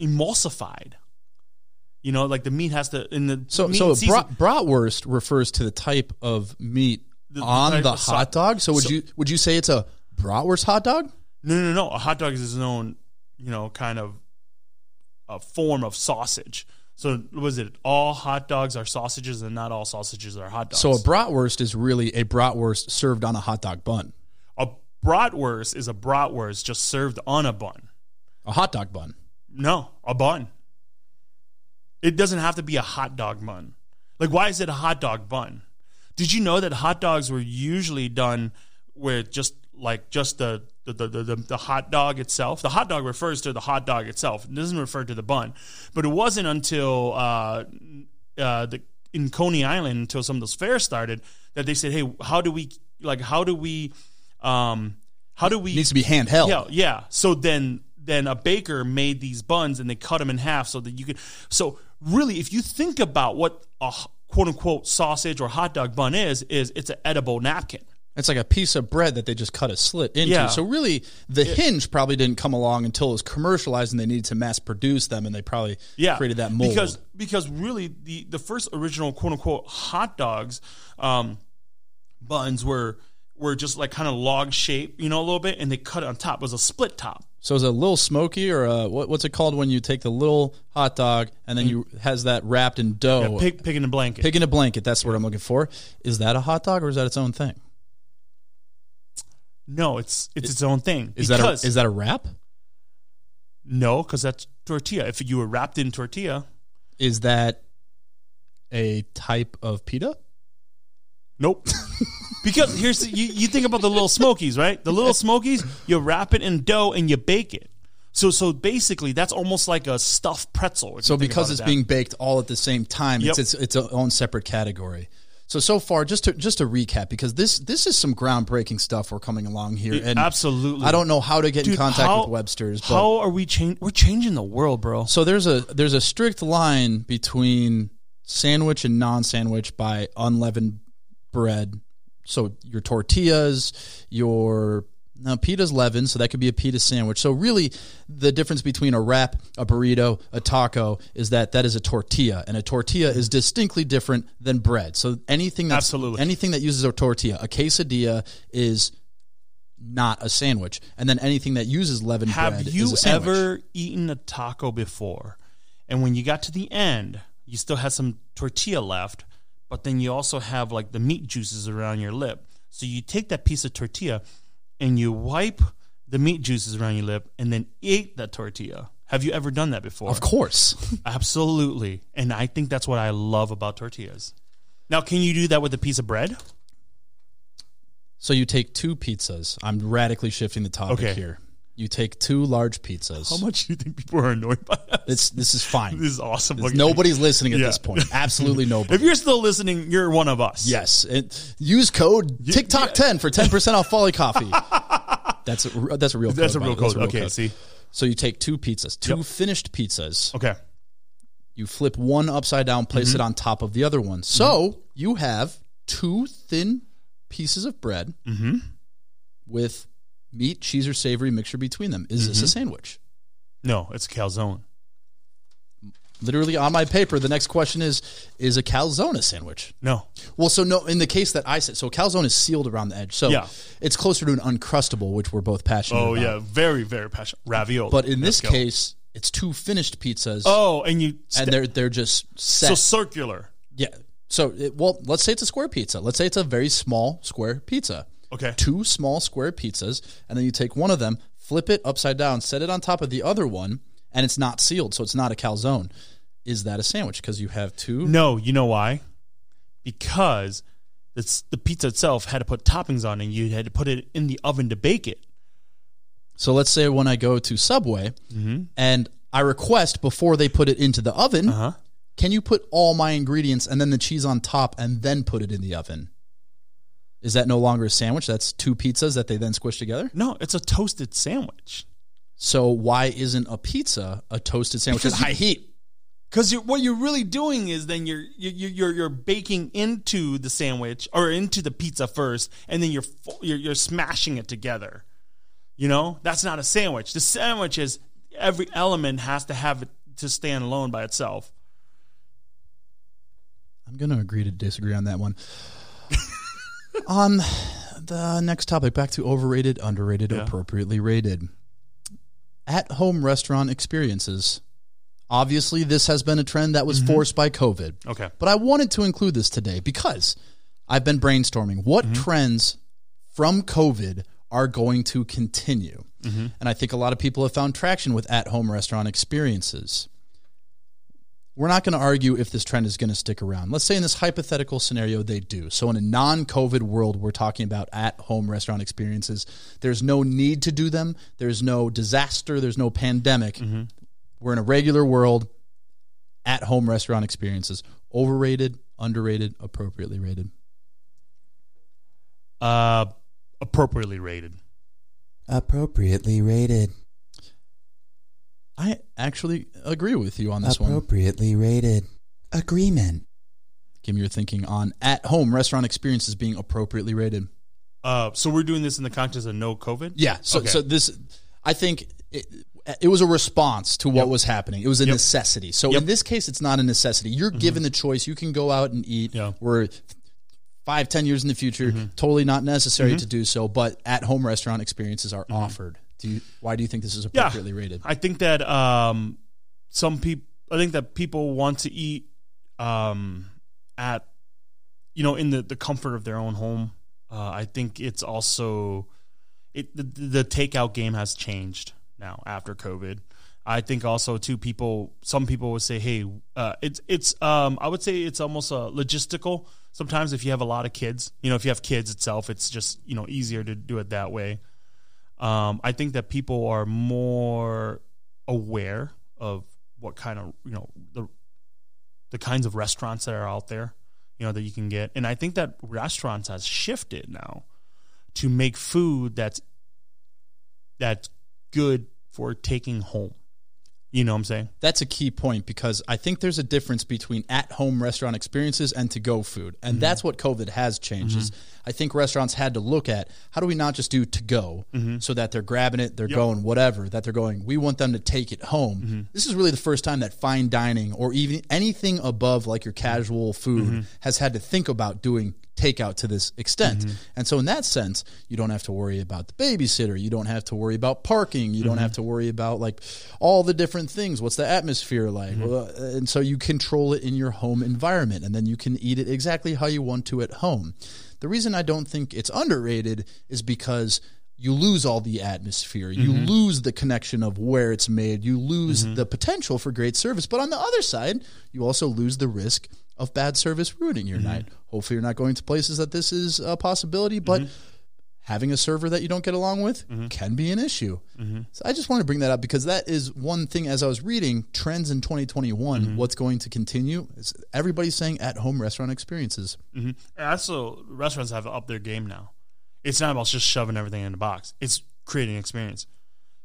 emulsified. You know, like the meat has to in the So, so season- brat, bratwurst refers to the type of meat The- on the hot dog. So would so- you would you say it's a bratwurst hot dog? No, no, no. A hot dog is its own, you know, kind of a form of sausage. So was it all hot dogs are sausages and not all sausages are hot dogs? So a bratwurst is really a bratwurst served on a hot dog bun, a bratwurst is a bratwurst just served on a bun. a hot dog bun. No, a bun. It doesn't have to be a hot dog bun. Like, why is it a hot dog bun? Did you know that hot dogs were usually done with just like just the the, the, the, the, hot dog itself? The hot dog refers to the hot dog itself. It doesn't refer to the bun. But it wasn't until uh, uh, the in Coney Island until some of those fairs started that they said, "Hey, how do we like how do we um how do we It needs to be handheld. yeah, yeah. So then then a baker made these buns and they cut them in half so that you could. So really, if you think about what a quote unquote sausage or hot dog bun is, is it's an edible napkin. It's like a piece of bread that they just cut a slit into. Yeah. So really, the hinge probably didn't come along until it was commercialized and they needed to mass produce them, and they probably Yeah, created that mold. because because really the the first original quote unquote hot dogs um, buns were were just like kind of log shape, you know, a little bit, and they cut it on top. It was a split top. So is it a little smoky or a, what, what's it called when you take the little hot dog and then mm. you has that wrapped in dough? Pig, pig in a blanket. Pig in a blanket. That's what I'm looking for. Is that a hot dog or is that its own thing? No, it's it's its own thing. Is that a, is that a wrap? no? Because that's tortilla. If you were wrapped in tortilla, Is that a type of pita? Nope. (laughs) because here's the, you, you think about the little smokies, right? The little smokies, you wrap it in dough and you bake it. So so basically, that's almost like a stuffed pretzel. So because it's that. being baked all at the same time, Yep. it's, it's its own separate category. So so far, just to just to recap, because this this is some groundbreaking stuff we're coming along here, and absolutely, I don't know how to get in contact how- with Webster's, but How are we changing? We're changing the world, bro. so there's a there's a strict line between sandwich and non-sandwich by unleavened bread. So your tortillas, your now pita's leavened, so that could be a pita sandwich. So really, the difference between a wrap, a burrito, a taco is that that is a tortilla, and a tortilla is distinctly different than bread. So anything that's Absolutely. anything that uses a tortilla, a quesadilla is not a sandwich, and then anything that uses leavened Have bread you is a sandwich. ever eaten a taco before, and when you got to the end, you still had some tortilla left, but then you also have like the meat juices around your lip. So you take that piece of tortilla and you wipe the meat juices around your lip, and then eat that tortilla. Have you ever done that before? Of course. (laughs) Absolutely. And I think that's what I love about tortillas. Now, can you do that with a piece of bread? So you take two pizzas. I'm radically shifting the topic Okay. here. You take two large pizzas. How much do you think people are annoyed by us? It's this is fine. This is awesome. Okay. Nobody's listening at Yeah. this point. Absolutely (laughs) nobody. If you're still listening, you're one of us. yes, it, use code TikTok ten for ten percent off Folly Coffee. (laughs) That's a, that's a real. That's code, a real code. That's Okay, see. So you take two pizzas, two Yep. finished pizzas. Okay. You flip one upside down, place Mm-hmm. it on top of the other one. So you have two thin pieces of bread Mm-hmm. with meat, cheese, or savory mixture between them. Is Mm-hmm. this a sandwich? No, it's a calzone. literally on my paper. The next question is: Is a calzone a sandwich? No. Well, so no. In the case that I said, so calzone is sealed around the edge, so Yeah. it's closer to an uncrustable, which we're both passionate Oh about. yeah, very very passionate. Ravioli. But in this Let's go. case, it's two finished pizzas, Oh, and you and they're they're just set. so circular. yeah. So it, well, let's say it's a square pizza. Let's say it's a very small square pizza. Okay. Two small square pizzas, and then you take one of them, flip it upside down, set it on top of the other one, and it's not sealed, so it's not a calzone. Is that a sandwich? Because you have two. No, you know why? Because it's, the pizza itself had to put toppings on, and you had to put it in the oven to bake it. So let's say when I go to Subway and I request before they put it into the oven, Uh huh. can you put all my ingredients and then the cheese on top and then put it in the oven? Is that no longer a sandwich? That's two pizzas that they then squish together? No, it's a toasted sandwich. So why isn't a pizza a toasted sandwich Because at high heat? Because what you're really doing is then you're you're you're you're baking into the sandwich or into the pizza first, and then you're you're, you're smashing it together. You know that's not a sandwich. The sandwich is every element has to have it to stand alone by itself. I'm going to agree to disagree on that one. On the next topic, back to overrated, underrated, Yeah. appropriately rated. At home restaurant experiences. Obviously, this has been a trend that was mm-hmm. forced by COVID. Okay. But I wanted to include this today because I've been brainstorming what mm-hmm. trends from COVID are going to continue. Mm-hmm. And I think a lot of people have found traction with at home restaurant experiences. We're not going to argue if this trend is going to stick around. Let's say in this hypothetical scenario, they do. So, in a non COVID world, we're talking about at home restaurant experiences. There's no need to do them, there's no disaster, there's no pandemic. We're in a regular world, at home restaurant experiences. Overrated, underrated, appropriately rated. Uh, appropriately rated. Appropriately rated. I actually agree with you on this one. Appropriately rated. Agreement. Give me your thinking on at home restaurant experiences being appropriately rated. Uh, so we're doing this in the context of no COVID. Yeah. So, Okay. so this, I think it, it was a response to what was happening. It was a Yep. necessity. So Yep. Mm-hmm. in this case, it's not a necessity. You're given the choice. You can go out and eat. Yeah. We're five, ten years in the future, Mm-hmm. totally not necessary to do so. But at home restaurant experiences are offered. Do you? Why do you think this is Mm-hmm. Yeah. appropriately rated? I think that um, some people, I think that people want to eat um, at, you know, in the, the comfort of their own home. Uh, I think it's also, it the, the takeout game has changed now after COVID. I think also too people, some people would say, hey, uh, it's it's um, I would say it's almost a logistical. Sometimes if you have a lot of kids, you know, if you have kids itself, it's just you know easier to do it that way. Um, I think that people are more aware of what kind of you know the the kinds of restaurants that are out there, you know, that you can get, and I think that restaurants has shifted now to make food that's that's good for taking home. You know what I'm saying? That's a key point because I think there's a difference between at home restaurant experiences and to go food. And mm-hmm. that's what COVID has changed. Is mm-hmm. I think restaurants had to look at how do we not just do to go mm-hmm. so that they're grabbing it, they're going whatever, that they're going, we want them to take it home. This is really the first time that fine dining or even anything above like your casual food has had to think about doing takeout to this extent. Mm-hmm. And so in that sense, you don't have to worry about the babysitter, you don't have to worry about parking, you don't mm-hmm. have to worry about like all the different things. What's the atmosphere like? Mm-hmm. Well, uh, and so you control it in your home environment and then you can eat it exactly how you want to at home. The reason I don't think it's underrated is because you lose all the atmosphere. You lose the connection of where it's made. You lose the potential for great service. But on the other side, you also lose the risk of bad service ruining your mm-hmm. night. Hopefully, you're not going to places that this is a possibility, but mm-hmm. having a server that you don't get along with mm-hmm. can be an issue. So I just want to bring that up because that is one thing as I was reading trends in 2021, what's going to continue. Is everybody's saying at home restaurant experiences. Mm-hmm. Also, restaurants have up their game now. It's not about just shoving everything in a box. It's creating experience.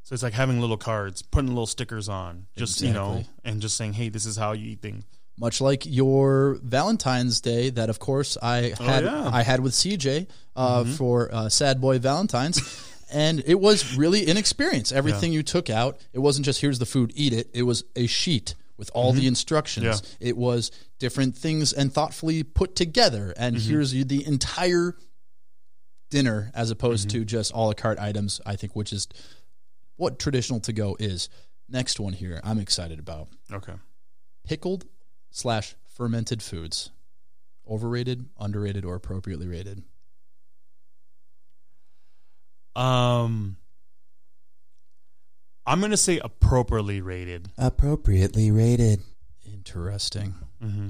So it's like having little cards, putting little stickers on, just you know, and just saying, "Hey, this is how you eat things." Much like your Valentine's Day that of course I had yeah. I had with CJ uh, for uh, Sad Boy Valentine's. And it was really an experience. Everything you took out it wasn't just here's the food eat it. It was a sheet with all the instructions. Yeah. it was different things and thoughtfully put together. And here's the entire dinner as opposed to just a la carte items I think which is what traditional to go is. Next one here, I'm excited about. Okay. pickled slash fermented foods. Overrated, underrated, or appropriately rated. Um, I'm gonna say appropriately rated. Appropriately rated. Interesting. Mm-hmm.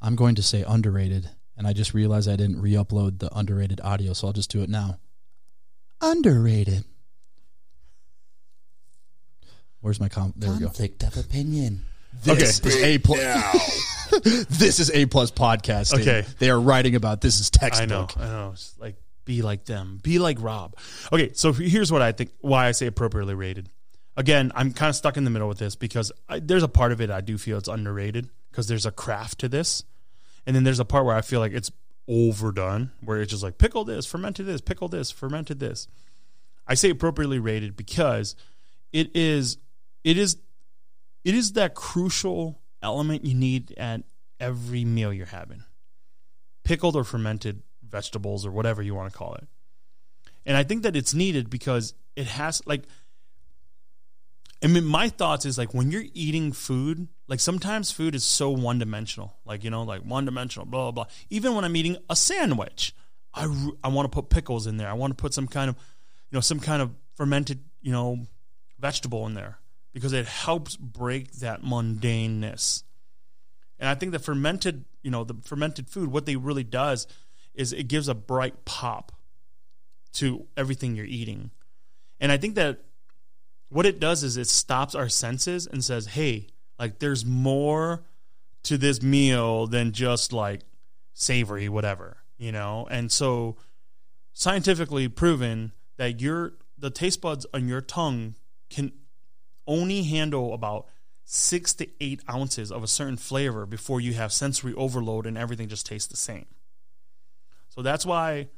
I'm going to say underrated, and I just realized I didn't re-upload the underrated audio, so I'll just do it now. Underrated. Where's my com? There we go. Conflict of opinion. This is a plus. (laughs) This is a plus podcasting. Okay. they are writing about this is textbook. I textbook. know, I know. It's like be like them, be like Rob. Okay, so here's what I think. Why I say appropriately rated. Again, I'm kind of stuck in the middle with this because I, there's a part of it I do feel it's underrated because there's a craft to this, and then there's a part where I feel like it's overdone, where it's just like pickle this, fermented this, pickle this, fermented this. I say appropriately rated because it is, it is, it is that crucial element you need at every meal you're having pickled or fermented vegetables or whatever you want to call it. And I think that it's needed because it has like I mean my thoughts is like when you're eating food, like sometimes food is so one dimensional. Like, you know, like one dimensional, blah blah blah. Even when I'm eating a sandwich, I, I want to put pickles in there. I want to put some kind of you know, some kind of fermented, you know, vegetable in there because it helps break that mundaneness. And I think the fermented, you know, the fermented food, what they really does is it gives a bright pop to everything you're eating. And I think that what it does is it stops our senses and says, hey, like there's more to this meal than just like savory, whatever, you know? And so scientifically proven that your the taste buds on your tongue can only handle about six to eight ounces of a certain flavor before you have sensory overload and everything just tastes the same. So that's why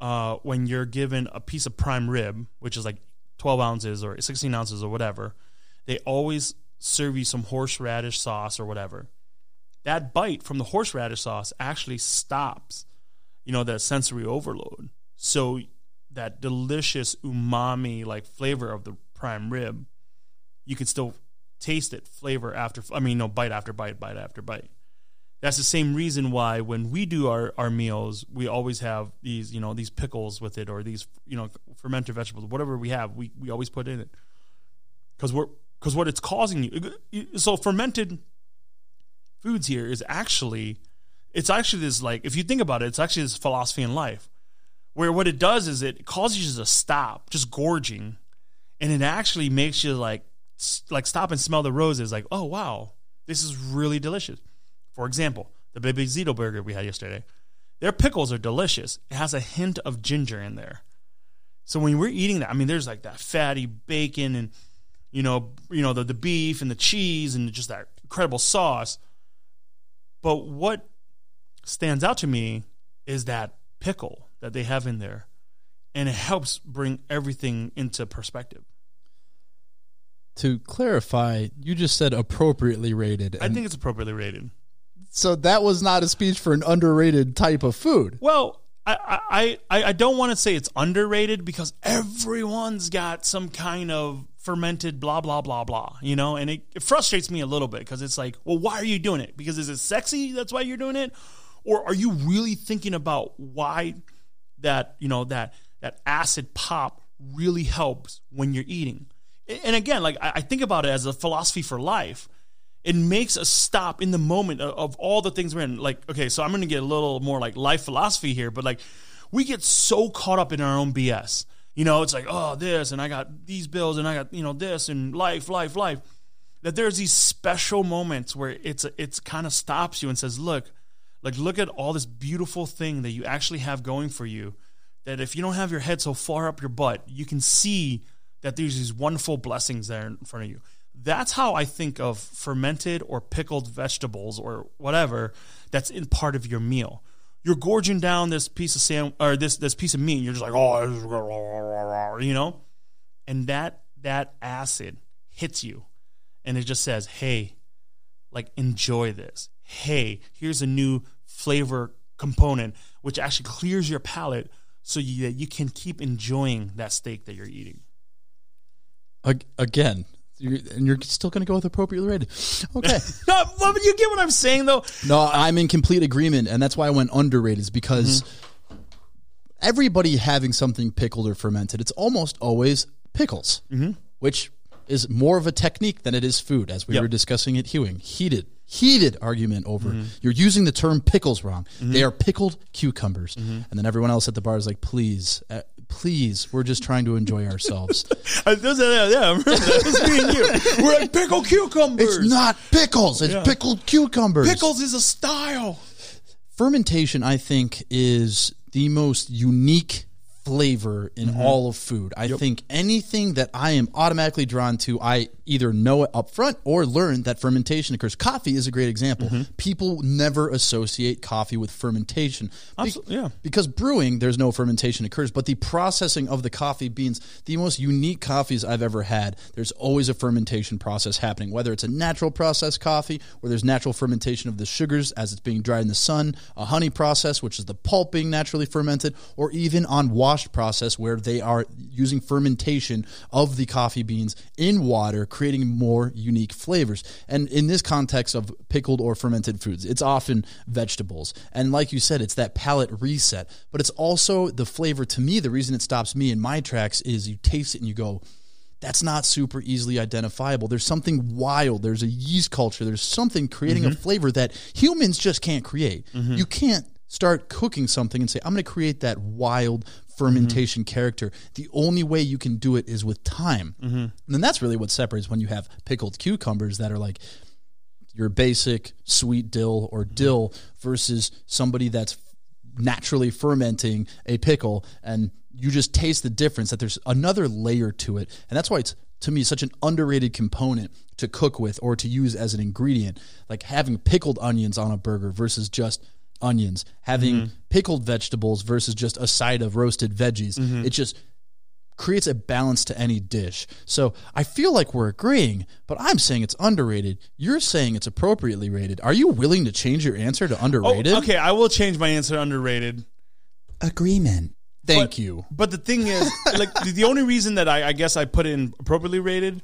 uh, when you're given a piece of prime rib, which is like 12 ounces or 16 ounces or whatever, they always serve you some horseradish sauce or whatever. That bite from the horseradish sauce actually stops, you know, that sensory overload. So that delicious umami like flavor of the prime rib, you can still taste it flavor after I mean no bite after bite, bite after bite. That's the same reason why when we do our, our meals, we always have these, you know, these pickles with it or these, you know, fermented vegetables, whatever we have, we, we always put in it. Cause we're, cause what it's causing you. So fermented foods here is actually, it's actually this like, if you think about it, it's actually this philosophy in life where what it does is it causes you to stop just gorging and it actually makes you like, like stop and smell the roses like, oh wow, this is really delicious. For example, the Bebe Zito burger we had yesterday, their pickles are delicious. It has a hint of ginger in there. So when we're eating that, I mean, there's like that fatty bacon and you know, you know the the beef and the cheese and just that incredible sauce. But what stands out to me is that pickle that they have in there, and it helps bring everything into perspective. To clarify, you just said appropriately rated. I think it's appropriately rated. so. That was not a speech for an underrated type of food. Well, I I, I, I don't want to say it's underrated because everyone's got some kind of fermented blah blah blah blah, you know, and it, it frustrates me a little bit because it's like, well, why are you doing it? Because is it sexy? That's why you're doing it, or are you really thinking about why that you know that that acid pop really helps when you're eating? And again, like I think about it as a philosophy for life it makes a stop in the moment of, of all the things we're in. Like, okay, so I'm going to get a little more like life philosophy here, but like we get so caught up in our own BS. You know, it's like, oh, this, and I got these bills, and I got, you know, this, and life, life, life. That there's these special moments where it's it's kind of stops you and says, look, like look at all this beautiful thing that you actually have going for you. That if you don't have your head so far up your butt, you can see that there's these wonderful blessings there in front of you that's how I think of fermented or pickled vegetables or whatever that's in part of your meal. You're gorging down this piece of sam or this this piece of meat. And you're just like, oh, you know, and that that acid hits you, and it just says, hey, like enjoy this. Hey, here's a new flavor component which actually clears your palate so you, that you can keep enjoying that steak that you're eating. Ag- Again, You're, and you're still going to go with appropriately rated. Okay. (laughs) No, but you get what I'm saying though. no, I'm in complete agreement, and that's why I went underrated. Is because mm-hmm. everybody having something pickled or fermented, it's almost always pickles, mm-hmm. which is more of a technique than it is food, as we Yep. were discussing at Hewing. Heated, heated argument over mm-hmm. you're using the term pickles wrong. They are pickled cucumbers, and then everyone else at the bar is like, please. Uh, Please, we're just trying to enjoy ourselves. (laughs) I, yeah, yeah, I remember that. It me and you. We're like pickle cucumbers. it's not pickles; it's Yeah. pickled cucumbers. Pickles is a style. fermentation i think is the most unique flavor in Mm-hmm. all of food i think anything that i am automatically drawn to i either know it up front or learn that fermentation occurs coffee is a great example Mm-hmm. people never associate coffee with fermentation Be- yeah. because brewing there's no fermentation occurs but the processing of the coffee beans the most unique coffees i've ever had there's always a fermentation process happening whether it's a natural process coffee where there's natural fermentation of the sugars as it's being dried in the sun a honey process which is the pulp being naturally fermented or even on washed process where they are using fermentation of the coffee beans in water creating more unique flavors and in this context of pickled or fermented foods it's often vegetables and like you said it's that palate reset but it's also the flavor to me the reason it stops me in my tracks is you taste it and you go that's not super easily identifiable. There's something wild. There's a yeast culture. There's something creating a mm-hmm. flavor that humans just can't create. Mm-hmm. You can't start cooking something and say, I'm going to create that wild fermentation mm-hmm. character. The only way you can do it is with time. Mm-hmm. And then that's really what separates when you have pickled cucumbers that are like your basic sweet dill or mm-hmm. dill versus somebody that's naturally fermenting a pickle and you just taste the difference that there's another layer to it. And that's why it's to me such an underrated component to cook with or to use as an ingredient. Like having pickled onions on a burger versus just onions having mm-hmm. pickled vegetables versus just a side of roasted veggies mm-hmm. it just creates a balance to any dish. So I feel like we're agreeing, but I'm saying it's underrated. You're saying it's appropriately rated. Are you willing to change your answer to Oh, underrated? okay, I will change my answer to underrated. Agreement. Thank But- you. But the thing is, (laughs) like the, the only reason that I, I guess I put it in appropriately rated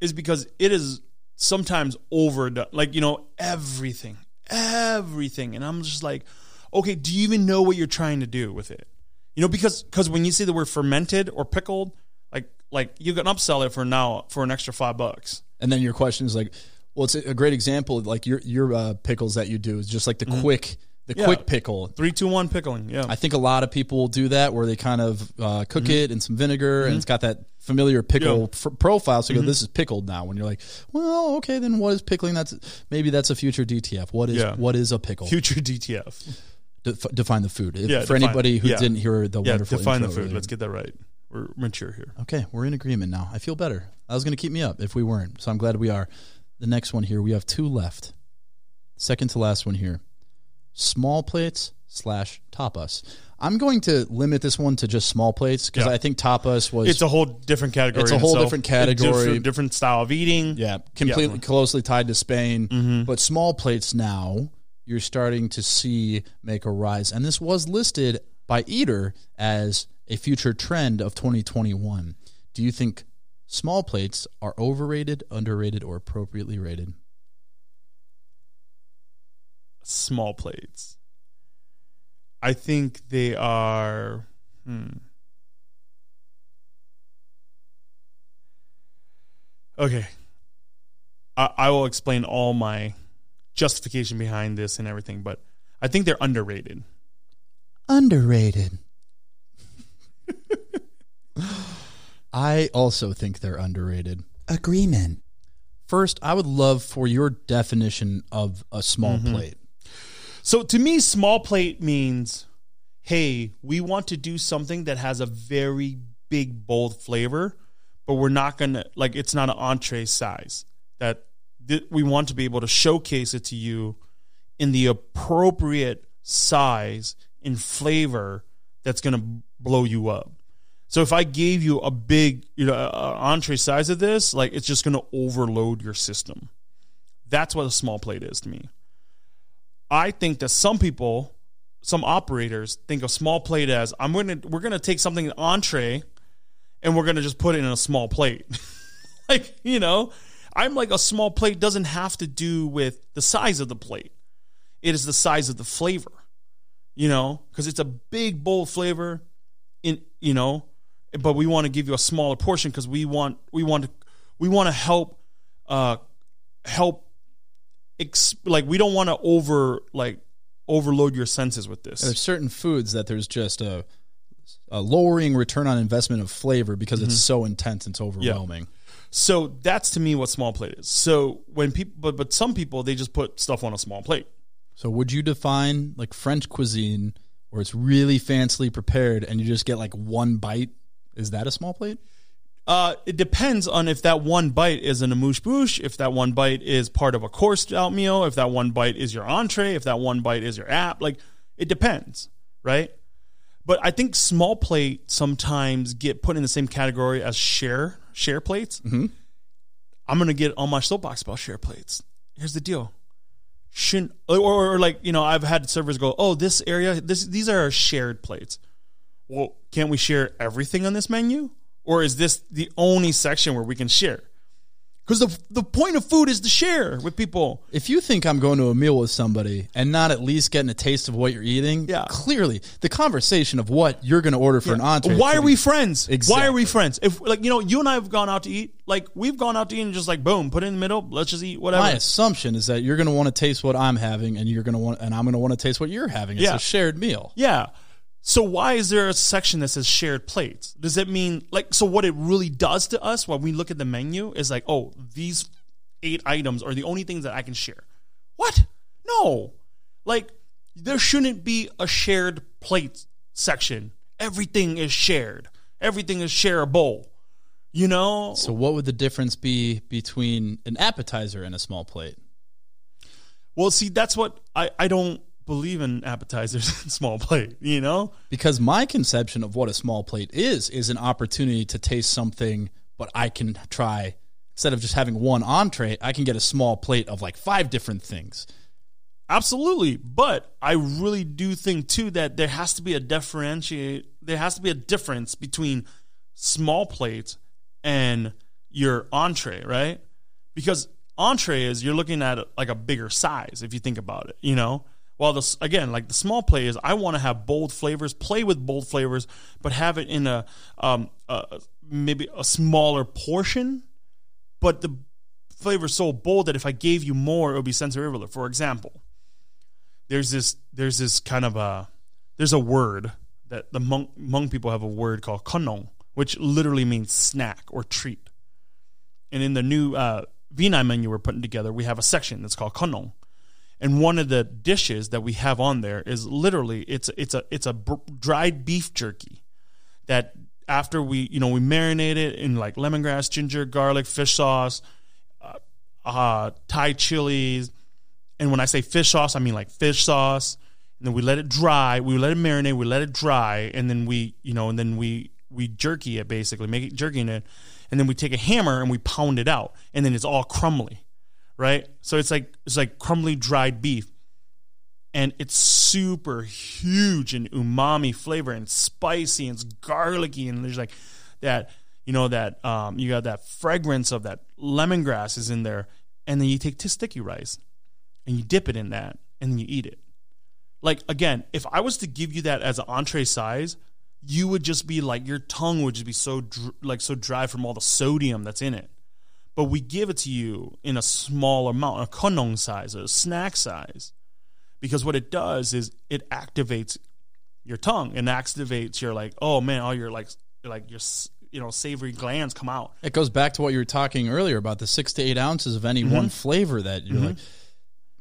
is because it is sometimes overdone. Like you know everything, everything, and I'm just like, okay, do you even know what you're trying to do with it? You know, because because when you say the word fermented or pickled, like like you can upsell it for now for an extra five bucks. And then your question is like, well, it's a great example. Like your your uh, pickles that you do is just like the quick the Mm-hmm. Yeah. quick pickle. Three, two, one pickling. Yeah, I think a lot of people will do that where they kind of uh, cook it in some vinegar and it's got that familiar pickle Mm-hmm. Yeah. Mm-hmm. f- profile. So you go, this is pickled now. When you're like, well, okay, then what is pickling? That's maybe that's a future DTF. What is Yeah. what is a pickle? future DTF. Def- define the food. If- Yeah, for define- anybody who didn't hear the Yeah, wonderful define the food. earlier. Let's get that right. We're mature here. Okay, we're in agreement now. I feel better. That was going to keep me up if we weren't. So I'm glad we are. The next one here, we have two left. Second to last one here. Small plates slash tapas. I'm going to limit this one to just small plates because Yeah. I think tapas was It's a whole different category. It's a whole itself. different category. different, different style of eating. yeah completely closely tied to Spain. Mm-hmm. But small plates now you're starting to see make a rise, and this was listed by Eater as a future trend of 2021. Do you think small plates are overrated, underrated, or appropriately rated? Small plates. I think they are. Hmm. Okay. I, I will explain all my justification behind this and everything, but I think they're underrated. Underrated. I also think they're underrated. Agreement. First, I would love for your definition of a small plate. So to me, small plate means, hey, we want to do something that has a very big, bold flavor, but we're not gonna like it's not an entree size. That th- we want to be able to showcase it to you in the appropriate size and flavor that's gonna blow you up. So if I gave you a big, you know, entree size of this, like it's just gonna overload your system. That's what a small plate is to me. I think that some people, some operators think of small plate as I'm going to we're going to take something entree and we're going to just put it in a small plate. (laughs) like, you know, I'm like a small plate doesn't have to do with the size of the plate. It is the size of the flavor. You know, because it's a big bold flavor in you know, but we want to give you a smaller portion because we want we want to we want to help uh help ex- like we don't want to over like overload your senses with this. There's certain foods that there's just a, a lowering return on investment of flavor because it's mm-hmm. so intense, it's overwhelming. So that's to me what small plate is. So when people, but but some people they just put stuff on a small plate. So would you define like French cuisine where it's really fancily prepared and you just get like one bite? Is that a small plate? Uh, it depends on if that one bite is an amuse bouche, if that one bite is part of a course out meal, if that one bite is your entree, if that one bite is your app. Like it depends, right? But I think small plate sometimes get put in the same category as share share plates. Mm-hmm. I'm gonna get on my soapbox about share plates. Here's the deal: shouldn't or, or, or like you know I've had servers go, oh this area this these are our shared plates. Well, can't we share everything on this menu, or is this the only section where we can share? Because the the point of food is to share with people. If you think I'm going to a meal with somebody and not at least getting a taste of what you're eating, Yeah. clearly the conversation of what you're going to order for an entree. Why are we friends? Why are we friends? If like you know, you and I have gone out to eat. Like we've gone out to eat and just like boom, put it in the middle. Let's just eat whatever. My assumption is that you're going to want to taste what I'm having, and you're going to want, and I'm going to want to taste what you're having. It's Yeah. a shared meal. Yeah. So why is there a section that says shared plates? Does it mean like so what it really does to us when we look at the menu is like, oh, these eight items are the only things that I can share. What? No. Like there shouldn't be a shared plate section. Everything is shared. Everything is shareable. You know? So, what would the difference be between an appetizer and a small plate? Well, see, that's what I, I don't believe in appetizers and (laughs) small plate, you know? Because my conception of what a small plate is is an opportunity to taste something, but I can try instead of just having one entree, I can get a small plate of like five different things. Absolutely, but I really do think too that there has to be a differentiate. There has to be a difference between small plate and your entree, right? Because entree is you're looking at like a bigger size if you think about it, you know. While this again, like the small plate is, I want to have bold flavors, play with bold flavors, but have it in a um a, maybe a smaller portion, but the flavor so bold that if I gave you more, it would be sensory overload. For example, there's this there's this kind of a there's a word that the Hmong, Hmong people have a word called konong, which literally means snack or treat. And in the new uh, Vinai menu we're putting together, we have a section that's called konong. And one of the dishes that we have on there is literally it's it's a it's a dried beef jerky that after we you know we marinate it in like lemongrass, ginger, garlic, fish sauce, uh, uh, Thai chilies, and when I say fish sauce, I mean like fish sauce. And then we let it dry. We let it marinate. We let it dry, and then we, you know, and then we we jerky it basically, make it jerky in it, and then we take a hammer and we pound it out, and then it's all crumbly, right? So it's like it's like crumbly dried beef, and it's super huge and umami flavor and spicy and it's garlicky, and there's like that, you know, that um, you got that fragrance of that lemongrass is in there, and then you take sticky rice and you dip it in that and then you eat it. Like again, if I was to give you that as an entree size, you would just be like your tongue would just be so dr- like so dry from all the sodium that's in it. But we give it to you in a small amount, a konong size, a snack size, because what it does is it activates your tongue and activates your like, oh man, all your like like your s- you know savory glands come out. It goes back to what you were talking earlier about the six to eight ounces of any Mm-hmm. one flavor that you're like.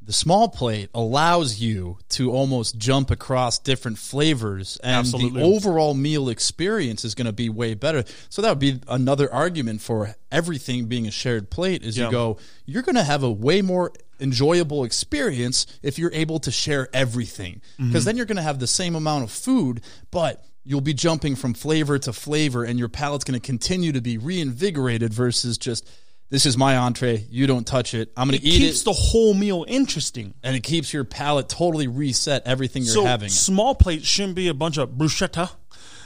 The small plate allows you to almost jump across different flavors, and Absolutely. the overall meal experience is going to be way better. So that would be another argument for everything being a shared plate. Is Yeah. you go, you're going to have a way more enjoyable experience if you're able to share everything, because Mm-hmm. then you're going to have the same amount of food, but you'll be jumping from flavor to flavor, and your palate's going to continue to be reinvigorated versus just. This is my entree. You don't touch it. I'm going to eat it, keeps the whole meal interesting. and it keeps your palate totally reset. Everything you're so having. small plates shouldn't be a bunch of bruschetta,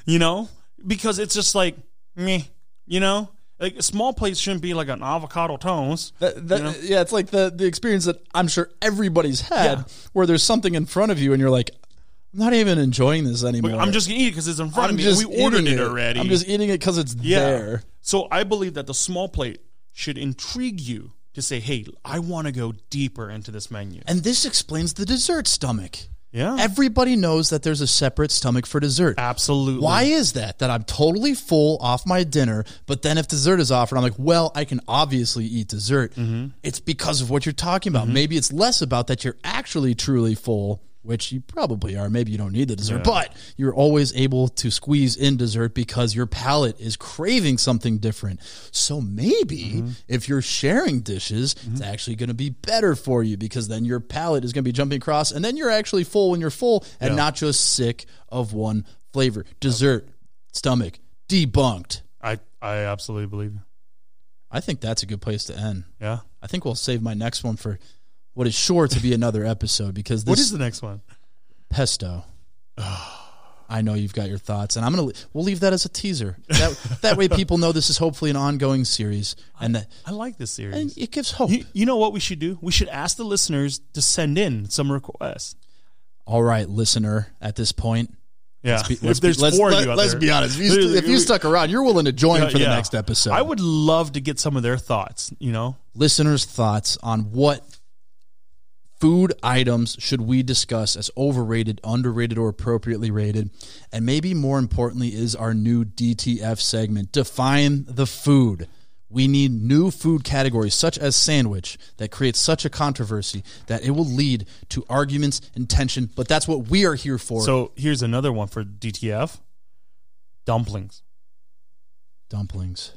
you know, because it's just like me, you know. Like small plates shouldn't be like an avocado toast. That, that, You know? Yeah, it's like the the experience that I'm sure everybody's had, Yeah. where there's something in front of you and you're like, I'm not even enjoying this anymore. I'm just gonna eat it because it's in front I'm of me. we ordered eating it already. I'm just eating it because it's yeah. there. So I believe that the small plate should intrigue you to say, "Hey, I want to go deeper into this menu." And this explains the dessert stomach. Yeah, Everybody knows that there's a separate stomach for dessert. absolutely. Why is that? That I'm totally full off my dinner, but then if dessert is offered, I'm like, well, I can obviously eat dessert. Mm-hmm. It's because of what you're talking about. Maybe it's less about that you're actually truly full, which you probably are. Maybe you don't need the dessert, but you're always able to squeeze in dessert because your palate is craving something different. So maybe Mm-hmm. if you're sharing dishes, it's actually going to be better for you because then your palate is going to be jumping across and then you're actually full when you're full and Yeah. not just sick of one flavor. Dessert, stomach, debunked. I I absolutely believe. you. I think that's a good place to end. Yeah. I think we'll save my next one for what is sure to be another episode because this What is the next one? pesto. (sighs) I know you've got your thoughts, and I'm gonna we'll leave that as a teaser. That that way, people know this is hopefully an ongoing series, and that I like this series. and it gives hope. You, you know what we should do? We should ask the listeners to send in some requests. All right, listener, at this point, Yeah, be- if there's be, let's, four let, of you out let's there. be honest. If you, st- if you stuck around, you're willing to join Yeah, for the yeah. next episode. I would love to get some of their thoughts. You know, listeners' thoughts on what food items should we discuss as overrated, underrated, or appropriately rated, and maybe more importantly, is our new DTF segment define the food. We need new food categories, such as sandwich, that creates such a controversy that it will lead to arguments and tension. But that's what we are here for. so here's another one for DTF: dumplings. dumplings.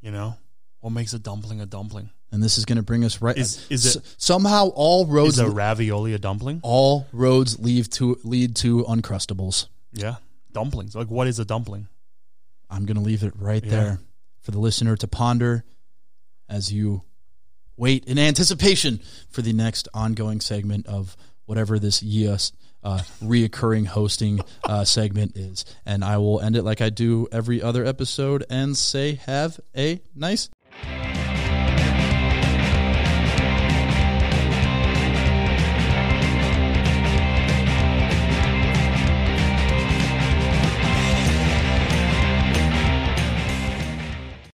You know, what makes a dumpling a dumpling? And this is going to bring us right. Is- is it- somehow all roads Is a ravioli a dumpling? all roads lead to lead to uncrustables. Yeah, dumplings. Like, what is a dumpling? I'm going to leave it right Yeah. there for the listener to ponder as you wait in anticipation for the next ongoing segment of whatever this yes uh, reoccurring hosting uh, segment is. And I will end it like I do every other episode and say, have a nice